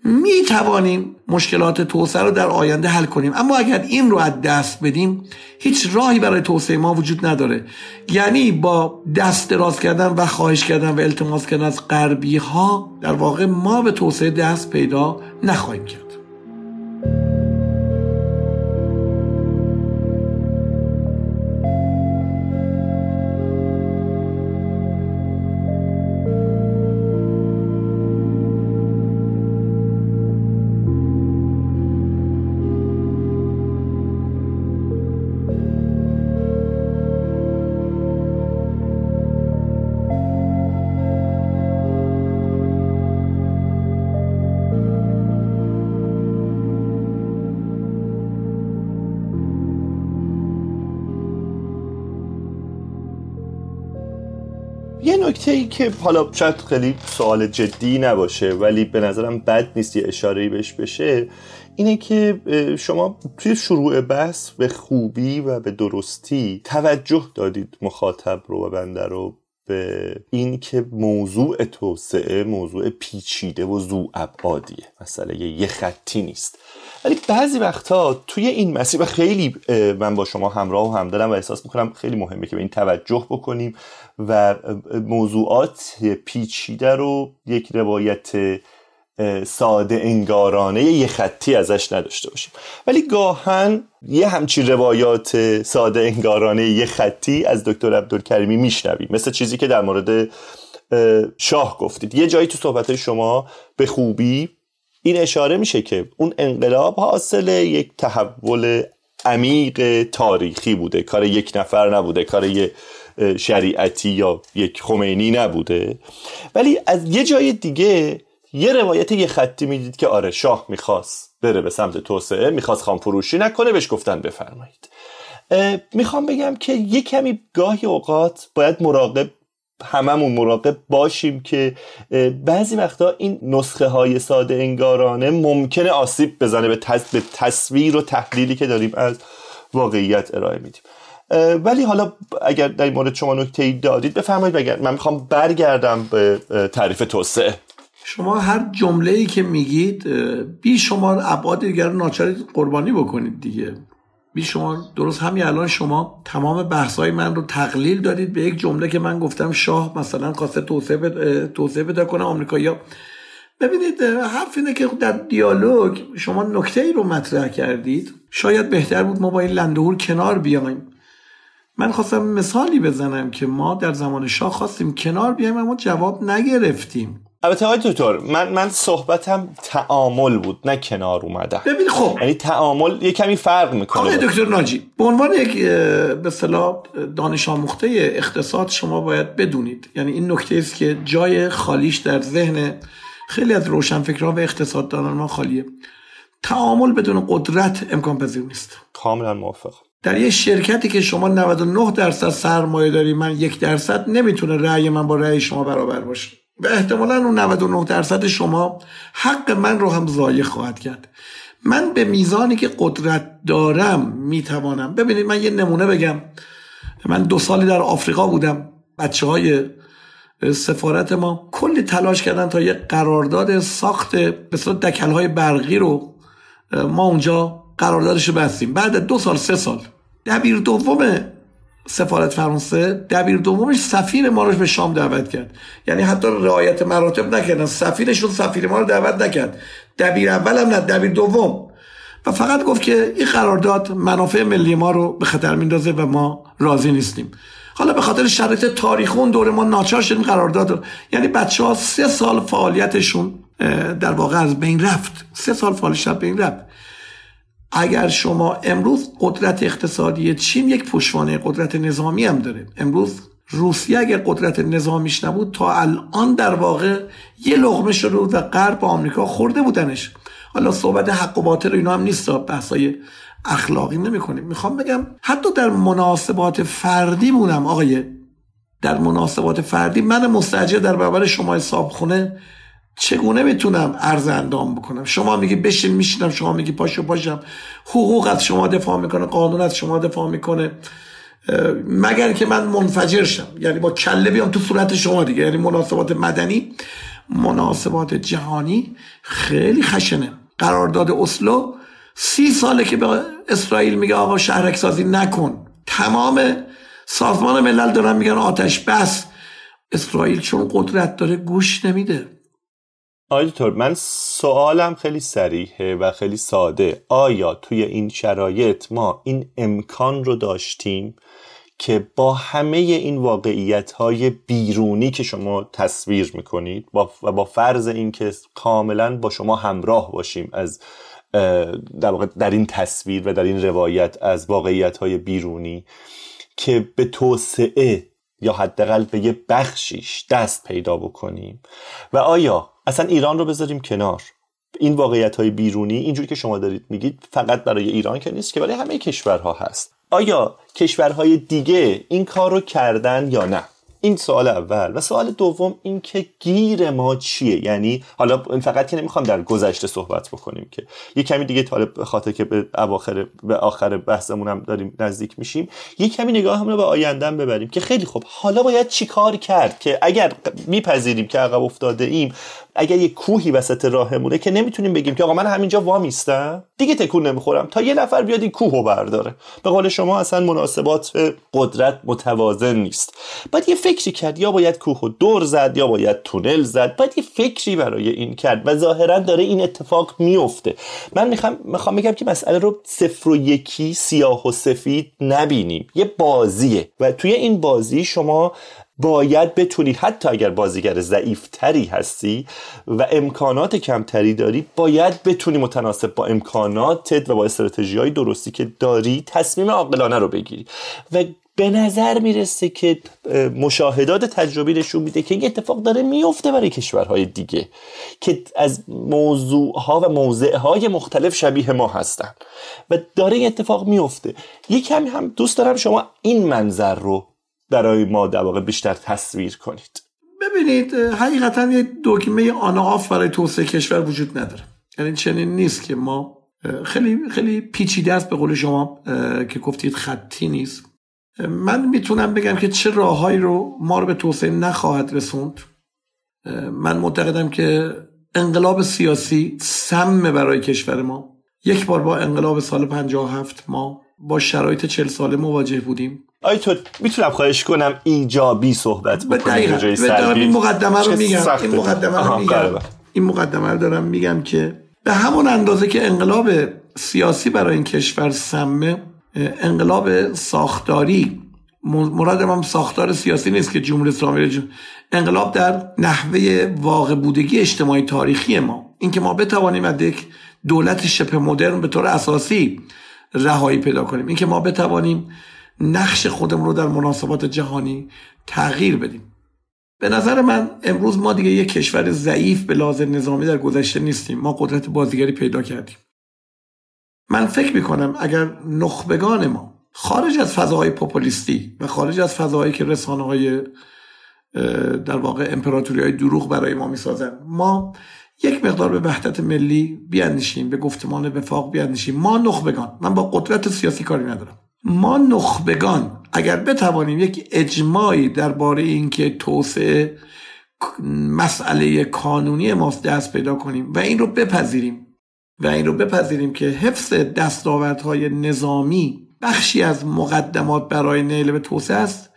C: می توانیم مشکلات توسعه رو در آینده حل کنیم. اما اگر این رو از دست بدیم هیچ راهی برای توسعه ما وجود نداره. یعنی با دست دراز کردن و خواهش کردن و التماس کردن از غربی ها در واقع ما به توسعه دست پیدا نخواهیم کرد.
A: که حالا شاید خیلی سوال جدی نباشه ولی به نظرم بد نیست یه اشاره بهش بشه. اینه که شما توی شروع بحث به خوبی و به درستی توجه دادید مخاطب رو و بنده رو به این که موضوع توسعه موضوع پیچیده و زو ابعادیه. مسئله یه خطی نیست. ولی بعضی وقتها توی این مسیر و خیلی من با شما همراه و همدلم و احساس می‌کنم خیلی مهمه که به این توجه بکنیم و موضوعات پیچیده رو یک روایت ساده انگارانه یه خطی ازش نداشته باشیم. ولی گاهن یه همچین روایات ساده انگارانه یه خطی از دکتر عبدالکریمی میشنویم. مثل چیزی که در مورد شاه گفتید. یه جایی تو صحبت شما به خوبی این اشاره میشه که اون انقلاب حاصل یک تحول عمیق تاریخی بوده. کار یک نفر نبوده کار یه شریعتی یا یک خمینی نبوده. ولی از یه جای دیگه یه روایت یه خطی می‌دید که آره شاه می‌خواست بره به سمت توسعه می‌خواست خام فروشی نکنه بهش گفتن بفرمایید. می‌خوام بگم که یه کمی گاهی اوقات باید مراقب هممون مراقب باشیم که بعضی وقتا این نسخه های ساده انگارانه ممکنه آسیب بزنه به, تصویر و تحلیلی که داریم از واقعیت ارائه میدیم. ولی حالا اگر در این مورد شما نکته ای دادید بفرمایید بگرد من می‌خوام برگردم به تعریف توسعه.
C: شما هر جمله ای که میگید بی شما ابعاد دیگر ناچار قربانی بکنید دیگه. بی شما درست همین الان شما تمام بحثای من رو تقلیل دادید به یک جمله که من گفتم شاه مثلا خواسته توسعه توسعه پیدا کنه آمریکایی‌ها ببینید حرف اینه که در دیالوگ شما نکته ای رو مطرح کردید. شاید بهتر بود ما با این لندهور کنار بیایم. من خواستم مثالی بزنم که ما در زمان شاه خواستیم کنار بیایم اما جواب نگرفتیم.
A: البته آقای دکتر من من صحبتم تعامل بود نه کنار اومدن
C: ببین خب.
A: یعنی تعامل یه کمی فرق می‌کنه.
C: آقای دکتر ناجی به عنوان یک به اصطلاح دانش آموخته اقتصاد شما باید بدونید. یعنی این نکته است که جای خالیش در ذهن خیلی از روشنفکران و اقتصاددانان ما خالیه. تعامل بدون قدرت امکان پذیر نیست.
A: کاملا موافق
C: در یه شرکتی که شما 99 درصد سرمایه داری من یک درصد نمی‌تونه رأی من با رأی شما برابر باشه. و احتمالا اون 99 درصد شما حق من رو هم ضایع خواهد کرد. من به میزانی که قدرت دارم می‌توانم ببینید من یه نمونه بگم. من دو سالی در آفریقا بودم بچه های سفارت ما. کلی تلاش کردن تا یه قرارداد ساخت به دکل های برقی رو ما اونجا قراردادش رو بستیم. بعد دو سال سه سال. دبیر دوم سفارت فرانسه دبیر دومش سفیر ما رو به شام دعوت کرد. یعنی حتی رعایت مراتب نکردن. سفیرشون سفیر ما رو دعوت نکرد. دبیر اولم نه دبیر دوم. و فقط گفت که این قرارداد منافع ملی ما رو به خطر میندازه و ما راضی نیستیم. حالا به خاطر شرایط تاریخ اون دوره ما ناچار شدیم قرارداد یعنی بچه ها سه سال فعالیتشون در واقع از بین رفت. سه سال فعالیتش بین رفت. اگر شما امروز قدرت اقتصادی چین یک پشوانه قدرت نظامی هم داره. امروز روسیه اگر قدرت نظامیش نبود تا الان در واقع یه لغمه شده بود و غرب آمریکا خورده بودنش. حالا صحبت حق و باطل اینا هم نیست بحثای اخلاقی نمی کنیم می‌خوام بگم حتی در مناسبات فردی مونم. آقای در مناسبات فردی من مستجر در برابر شما حساب خونه چگونه می‌تونم عرض اندام بکنم؟ شما میگی بشین میشینم شما میگی پاشو پاشم. حقوق از شما دفاع می‌کنه قانون از شما دفاع می‌کنه. مگر که من منفجر شم؟ یعنی با کله بیام تو صورت شما دیگه. یعنی مناسبات مدنی مناسبات جهانی خیلی خشنه. قرارداد اسلو سی ساله که به اسرائیل میگه آقا شهرک سازی نکن. تمام سازمان ملل دارن میگن آتش بس. اسرائیل چون قدرت داره گوش نمیده.
A: آیدتور من سوالم خیلی سریحه و خیلی ساده. آیا توی این شرایط ما این امکان رو داشتیم که با همه این واقعیت های بیرونی که شما تصویر می‌کنید و با فرض اینکه کاملا با شما همراه باشیم از در واقع در این تصویر و در این روایت از واقعیت های بیرونی که به توسعه یا حداقل به یه بخشیش دست پیدا بکنیم. و آیا اصلا ایران رو بذاریم کنار. این واقعیت های بیرونی اینجوری که شما دارید میگید فقط برای ایران که نیست که برای همه کشورها هست. آیا کشورهای دیگه این کار رو کردن یا نه؟ این سوال اول و سوال دوم این که گیر ما چیه؟ یعنی حالا فقط که نمی‌خوام در گذشته صحبت بکنیم که یه کمی دیگه طالب خاطر که به اواخر به آخر بحثمون هم داریم نزدیک میشیم یه کمی نگاه رو به آیندن ببریم که خیلی خوب حالا باید چی کار کرد که اگر میپذیریم که عقب افتاده ایم اگر یه کوهی وسط راهمونه که نمی‌تونیم بگیم که آقا من همینجا وامیستم دیگه تکون نمی‌خورم. تا یه نفر بیاد این کوهو برداره. به قول شما اصلا مناسبات قدرت متوازن نیست. باید یه فکری کرد یا باید کوهو دور زد یا باید تونل زد باید یه فکری برای این کرد و ظاهرا داره این اتفاق میفته. من می‌خوام می‌خوام بگم که مسئله رو صفر و یکی سیاه و سفید نبینیم. یه بازیه و توی این بازی شما باید بتونی حتی اگر بازیگر ضعیفتری هستی و امکانات کمتری داری باید بتونی متناسب با امکاناتت و با استراتژی های درستی که داری تصمیم عاقلانه رو بگیری. و به نظر می‌رسه که مشاهدات تجربی نشون میده که این اتفاق داره میفته برای کشورهای دیگه که از موضوعها و موضعهای مختلف شبیه ما هستن و داره این اتفاق میفته. یه کمی هم دوست دارم شما این منظر رو برای ما در واقع بیشتر تصویر کنید.
C: ببینید حقیقتا یه دکمه آن آف برای توسعه کشور وجود نداره. یعنی چنین نیست که ما خیلی خیلی پیچیده است به قول شما که گفتید خطی نیست. من می‌تونم بگم که چه راههایی رو ما رو به توسعه نخواهد رسوند. من معتقدم که انقلاب سیاسی سم برای کشور ما. یک بار با انقلاب سال 57 ما با شرایط چل ساله مواجه بودیم.
A: تو می‌تونم خواهش کنم ایجابی صحبت بکنیم
C: این مقدمه رو میگم این مقدمه رو میگم. این مقدمه رو دارم میگم که به همون اندازه که انقلاب سیاسی برای این کشور سمه انقلاب ساختاری. مراد هم ساختار سیاسی نیست که جمهوری اسلامی انقلاب در نحوه واقع بودگی اجتماعی تاریخی ما. اینکه ما بتوانیم از یک دولت شبه مدرن به طور اساسی رهایی پیدا کنیم. اینکه ما بتوانیم نقش خودمون رو در مناسبات جهانی تغییر بدیم. به نظر من امروز ما دیگه یک کشور ضعیف به لازم نظامی در گذشته نیستیم. ما قدرت بازیگری پیدا کردیم. من فکر می‌کنم اگر نخبگان ما خارج از فضاهای پوپولیستی و خارج از فضاهایی که رسانه های در واقع امپراتوری های دروغ برای ما می‌سازن ما یک مقدار به وحدت ملی بیاندیشیم به گفتمان وفاق بیاندیشیم. ما نخبگان من با قدرت سیاسی کاری ندارم. ما نخبگان اگر بتوانیم یک اجماعی درباره اینکه توسعه مسئله کانونی ماست دست پیدا کنیم و این رو بپذیریم و این رو بپذیریم که حفظ دستاوردهای نظامی بخشی از مقدمات برای نیل به توسعه است.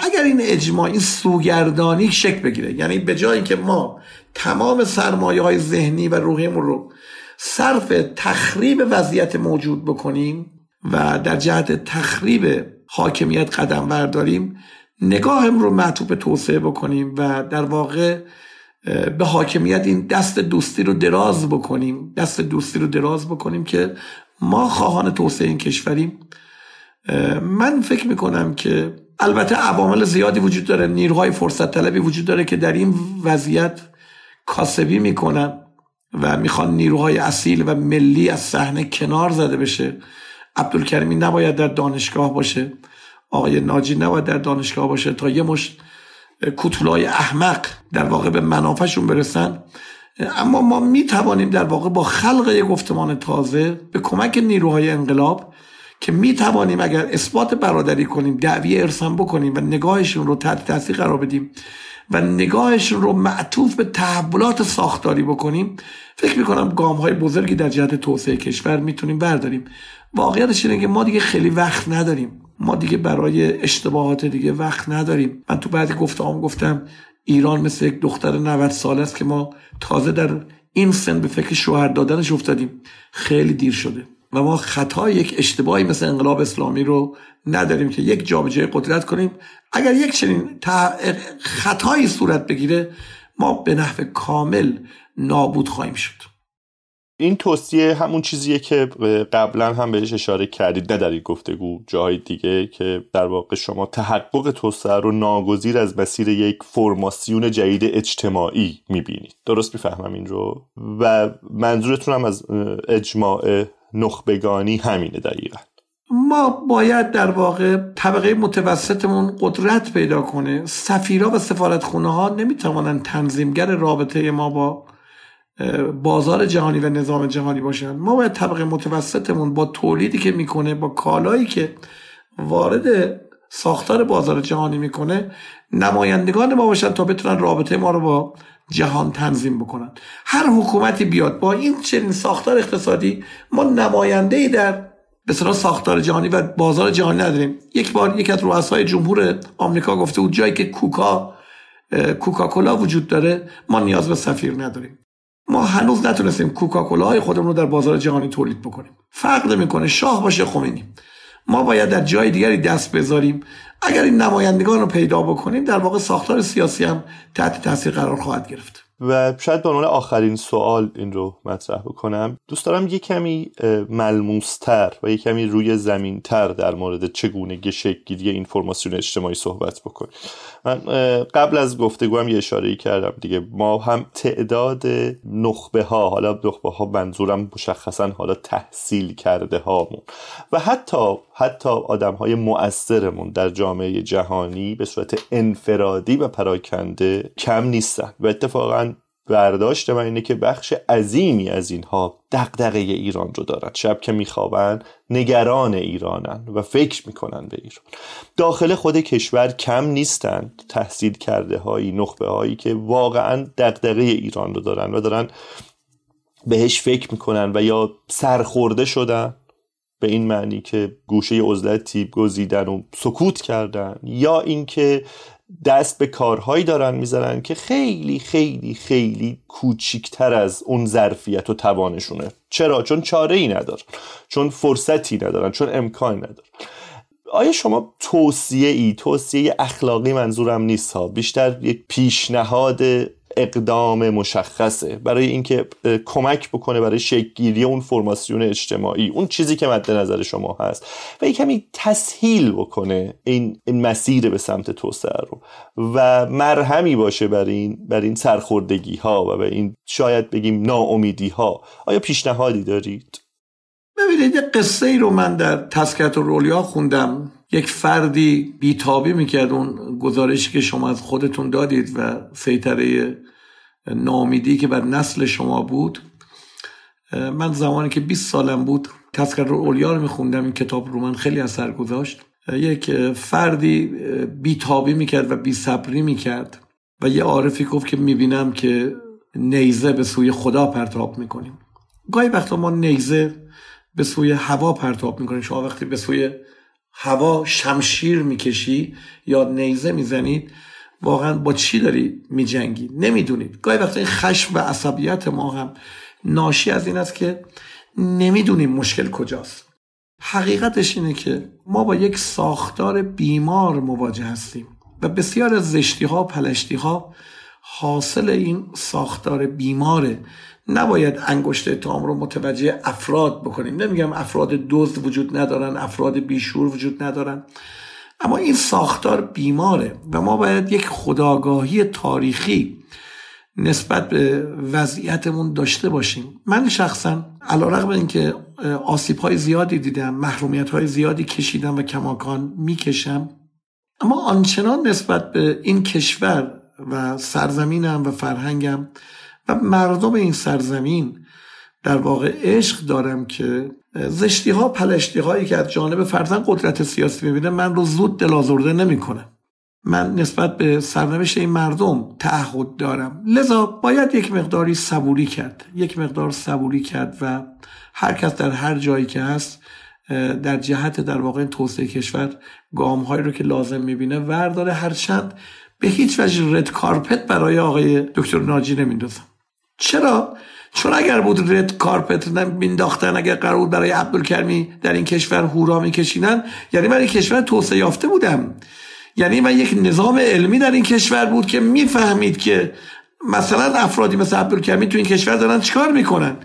C: اگر این اجماع این سوگردانی شکل بگیره یعنی به جایی که ما تمام سرمایه های ذهنی و روحیمون رو صرف تخریب وضعیت موجود بکنیم و در جهت تخریب حاکمیت قدم برداریم نگاهم رو معطوب توسعه بکنیم و در واقع به حاکمیت این دست دوستی رو دراز بکنیم دست دوستی رو دراز بکنیم که ما خواهان توسعه این کشوریم. من فکر می‌کنم که البته عوامل زیادی وجود داره نیروهای فرصت طلبی وجود داره که در این وضعیت کاسبی می‌کنن و می‌خوان نیروهای اصیل و ملی از صحنه کنار زده بشه. عبدالکریمی نباید در دانشگاه باشه. آقای ناجی نباید در دانشگاه باشه. تا یه مشت کتولای احمق در واقع به منافعشون برسن. اما ما می توانیم در واقع با خلق یک گفتمان تازه به کمک نیروهای انقلاب که می توانیم اگر اثبات برادری کنیم دعوی ارسان بکنیم و نگاهشون رو تحت تاثیر قرار بدیم و نگاهشون رو معطوف به تحولات ساختاری بکنیم فکر می‌کنم گام های بزرگی در جهت توسعه کشور می‌تونیم برداریم. واقعیتش اینه که ما دیگه خیلی وقت نداریم. ما دیگه برای اشتباهات دیگه وقت نداریم. من تو بعضی گفتم گفتم ایران مثل یک دختر 90 سال است که ما تازه در این سن به فکر شوهر دادنش افتادیم. خیلی دیر شده. و ما خطای یک اشتباهی مثل انقلاب اسلامی رو نداریم که یک جابجایی قدرت کنیم. اگر یک چنین خطایی صورت بگیره ما به نحو کامل نابود خواهیم شد.
A: این توصیه همون چیزیه که قبلا هم بهش اشاره کردید. نه در این گفتگو جای دیگه که در واقع شما تحقق توسعه رو ناگزیر از مسیر یک فرماسیون جدید اجتماعی می‌بینید. درست می‌فهمم این رو؟ و منظورتون هم از اجماع نخبگانی همینه دقیقا
C: ما باید در واقع طبقه متوسطمون قدرت پیدا کنه. سفیرا و سفارتخونه ها نمی‌توانند تنظیمگر رابطه ما با بازار جهانی و نظام جهانی باشن ما باید طبقه متوسطمون با تولیدی که می‌کنه با کالایی که وارد ساختار بازار جهانی می‌کنه نمایندگان ما باشن تا بتونن رابطه ما رو با جهان تنظیم بکنن. هر حکومتی بیاد با این چنین ساختار اقتصادی ما نماینده ای در به ساختار جهانی و بازار جهانی نداریم. یک بار یک از رؤسای جمهور آمریکا گفته بود جایی که کوکا کوکاکولا وجود داره ما نیاز به سفیر نداریم. ما هنوز نتونستیم کوکاکولا خودمون رو در بازار جهانی تولید بکنیم. فرق نمی‌کنه شاه باشه خمینی. ما باید در جای دیگری دست بذاریم. اگر این نمایندگان رو پیدا بکنیم در واقع ساختار سیاسی هم تحت تاثیر قرار خواهد گرفت.
A: و شاید به عنوان آخرین سوال این رو مطرح بکنم. دوست دارم یه کمی ملموستر و یه کمی روی زمینتر در مورد چگونگی شکلگیری این فرماسیون اجتماعی صحبت بکنیم. من قبل از گفتگو هم یه اشاره کردم دیگه. ما هم تعداد نخبه ها حالا نخبه ها منظورم مشخصا حالا تحصیل کرده هامون و حتی حتی آدم های مؤثرمون در جامعه جهانی به صورت انفرادی و پراکنده کم نیستن. و اتفاقا برداشت من اینه که بخش عظیمی از اینها دقدقه ایران رو دارن. شب که میخوابن نگران ایرانن و فکر می‌کنن به ایران. داخل خود کشور کم نیستند تحصیل کرده هایی نخبه هایی که واقعا دقدقه ایران رو دارن و دارن بهش فکر می‌کنن و یا سرخورده شدن. به این معنی که گوشه عزلتی گزیدن و سکوت کردن یا اینکه دست به کارهایی دارن می‌زنن که خیلی خیلی خیلی کوچیکتر از اون ظرفیت و توانشونه. چرا؟ چون چاره ای ندارن چون فرصتی ندارن. چون امکان ندارن آیا شما توصیه ای توصیه اخلاقی منظورم نیست ها؟ بیشتر یک پیشنهاد اقدام مشخصه برای اینکه کمک بکنه برای شکلگیری اون فرماسیون اجتماعی اون چیزی که مد نظر شما هست و یک کمی تسهیل بکنه این, این مسیر به سمت توسعه رو و مرهمی باشه برای این بر این سرخوردگی ها و به این شاید بگیم ناامیدی ها آیا پیشنهادی دارید؟
C: ببینید یه قصه ای رو من در تسکت و رولیا خوندم. یک فردی بیتابی می‌کرد اون گزارشی که شما از خودتون دادید و سیطره نامیدی که بر نسل شما بود. من زمانی که 20 سالم بود تذکر اولیا رو میخوندم این کتاب رو من خیلی اثر گذاشت. یک فردی بیتابی می‌کرد و بیصبری می‌کرد و یه عارفی گفت که می‌بینم که نیزه به سوی خدا پرتاب می‌کنیم. گاهی وقتا ما نیزه به سوی هوا پرتاب می‌کنیم. شما وقتی به سوی هوا شمشیر می‌کشی یا نیزه می‌زنید واقعا با چی داری میجنگی؟ نمی‌دونید گاهی وقتا این خشم و عصبیت ما هم ناشی از این است که نمی‌دونیم مشکل کجاست. حقیقتش اینه که ما با یک ساختار بیمار مواجه هستیم و بسیار از زشتی ها پلشتی ها حاصل این ساختار بیماره. نباید انگشت اتهام رو متوجه افراد بکنیم. نمیگم افراد دزد وجود ندارن افراد بیشور وجود ندارن. اما این ساختار بیماره و ما باید یک خداگاهی تاریخی نسبت به وضعیتمون داشته باشیم. من شخصا علا رقم اینکه آسیب های زیادی دیدم محرومیت های زیادی کشیدم و کماکان می‌کشم. اما آنچنان نسبت به این کشور و سرزمینم و فرهنگم و مردم این سرزمین در واقع عشق دارم که زشتی ها پلشتی هایی که از جانب فرزن قدرت سیاسی می‌بینه من رو زود دلازرده نمی‌کنه. من نسبت به سرنوشت این مردم تعهد دارم. لذا باید یک مقداری صبوری کرد. یک مقدار صبوری کرد و هر کس در هر جایی که هست در جهت در واقع توسعه کشور گام هایی رو که لازم می‌بینه ورداره. هرچند به هیچ وجه رد کارپت برای آقای دکتر ناجی نمیندازم. چرا؟ چون اگر بود رد کارپت مینداختن اگر قرار بود برای عبدالکرمی در این کشور هورا میکشیدن یعنی من این کشور توسعه یافته بودم. یعنی من یک نظام علمی در این کشور بود که می‌فهمید که مثلا افرادی مثل عبدالکرمی تو این کشور دارن چیکار می‌کنن.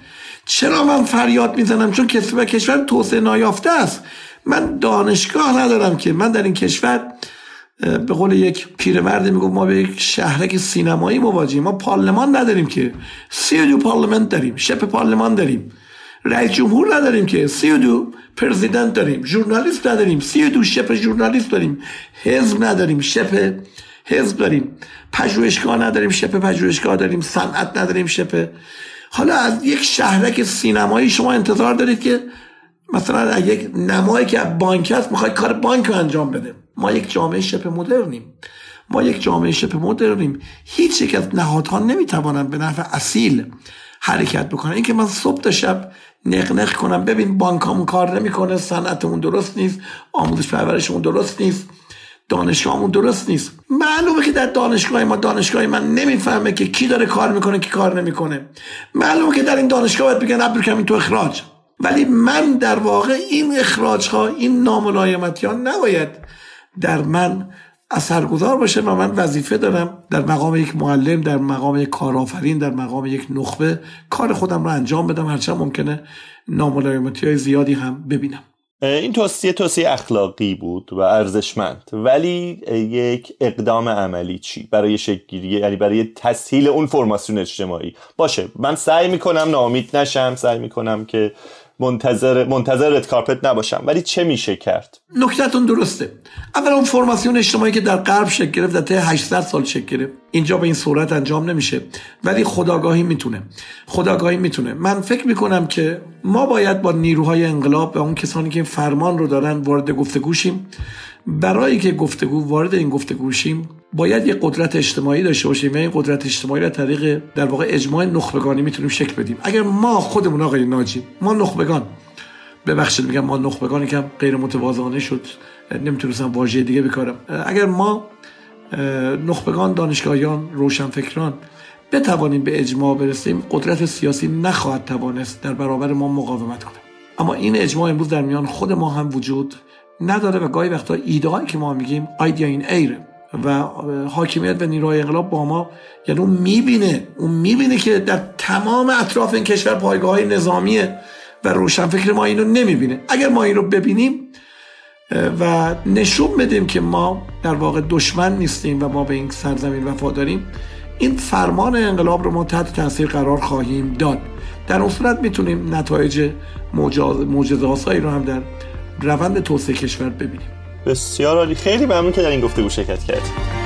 C: چرا من فریاد می‌زنم؟ چون کشور کشور توسعه نایافته است. من دانشگاه ندارم که من در این کشور به قول یک پیرمرد میگو ما به یک شهرک سینمایی مواجهیم. ما پارلمان نداریم که. سی دو پارلمان داریم. شپ پارلمان داریم. رئیس جمهور نداریم که. سی دو پرزیدنت داریم. ژورنالیست نداریم. سی دو شپ ژورنالیست داریم. حزب نداریم. شپ حزب داریم. پژوهشگاه نداریم. شپ پژوهشگاه داریم. صنعت نداریم. شپ. حالا از یک شهرک سینمایی شما انتظار دارید که مثلا یک نمایی که بانک است می‌خواد کار بانک رو انجام بده. ما یک جامعه شبه مدرنیم. ما یک جامعه شبه مدرنیم. هیچ یک از نهادها نمی‌توانند به نفع اصیل حرکت بکنن. اینکه من صبح تا شب نق کنم. ببین بانکامون کار نمی‌کنه. صنعتمون درست نیست. آموزش پرورشمون درست نیست. دانشگاهمون درست نیست. معلومه که در دانشگاه ما دانشگاه من نمی‌فهمه که کی داره کار می‌کنه کی کار نمی‌کنه. معلومه که در این دانشگاه باید بگن عبدالکریم تو اخراج. ولی من در واقع این اخراج ها این ناملایمتی ها نباید در من اثرگذار باشه و من وظیفه دارم در مقام یک معلم در مقام یک کارآفرین در مقام یک نخبه کار خودم رو انجام بدم. هرچند ممکنه ناملایمتی های زیادی هم ببینم.
A: این توصیه توصیه اخلاقی بود و ارزشمند. ولی یک اقدام عملی چی؟ برای شکلگیری یعنی برای تسهیل اون فرماسیون اجتماعی. باشه من سعی می‌کنم ناامید نشم سعی می‌کنم که منتظر منتظر کارپت نباشم. ولی چه میشه کرد؟
C: نکتهتون درسته. اول اون فرماسیون اجتماعی که در غرب شکل گرفت در 800 سال شکل گرفت. اینجا به این صورت انجام نمیشه. ولی خداگاهی می‌تونه. خداگاهی می‌تونه. من فکر می‌کنم که ما باید با نیروهای انقلاب به اون کسانی که فرمان رو دارن وارد گفتگوشیم برای که گفتگو وارد این گفتگو شیم باید یه قدرت اجتماعی داشته باشیم. و این قدرت اجتماعی را طریق در واقع اجماع نخبگانی می‌تونیم شکل بدیم. اگر ما خودمون آقای ناجی ما نخبگان. ببخشید میگم ما نخبگانی که غیر متواضعانه شد. نمی‌تونستم واژه دیگه بکارم. اگر ما نخبگان دانشگاهیان روشنفکران بتوانیم به اجماع برسیم قدرت سیاسی نخواهد توانست در برابر ما مقاومت کنه. اما این اجماع امروز در میان خود ما هم وجود نداره و گاهی وقتا ایده که ما میگیم آیدیا این ایره. و حاکمیت و نیروهای انقلاب با ما یعنی اون می‌بینه اون می‌بینه که در تمام اطراف این کشور پایگاه های نظامیه و روشنفکر ما اینو نمی‌بینه. اگر ما این رو ببینیم و نشون بدیم که ما در واقع دشمن نیستیم و ما به این سرزمین وفاداریم این فرمان انقلاب رو ما تحت تاثیر قرار خواهیم داد. در اون صورت می‌تونیم نتایج معجزه‌آسایی رو هم در روند توسعه کشور ببینیم.
A: بسیار عالی. خیلی ممنون که در این گفتگو شرکت کردید.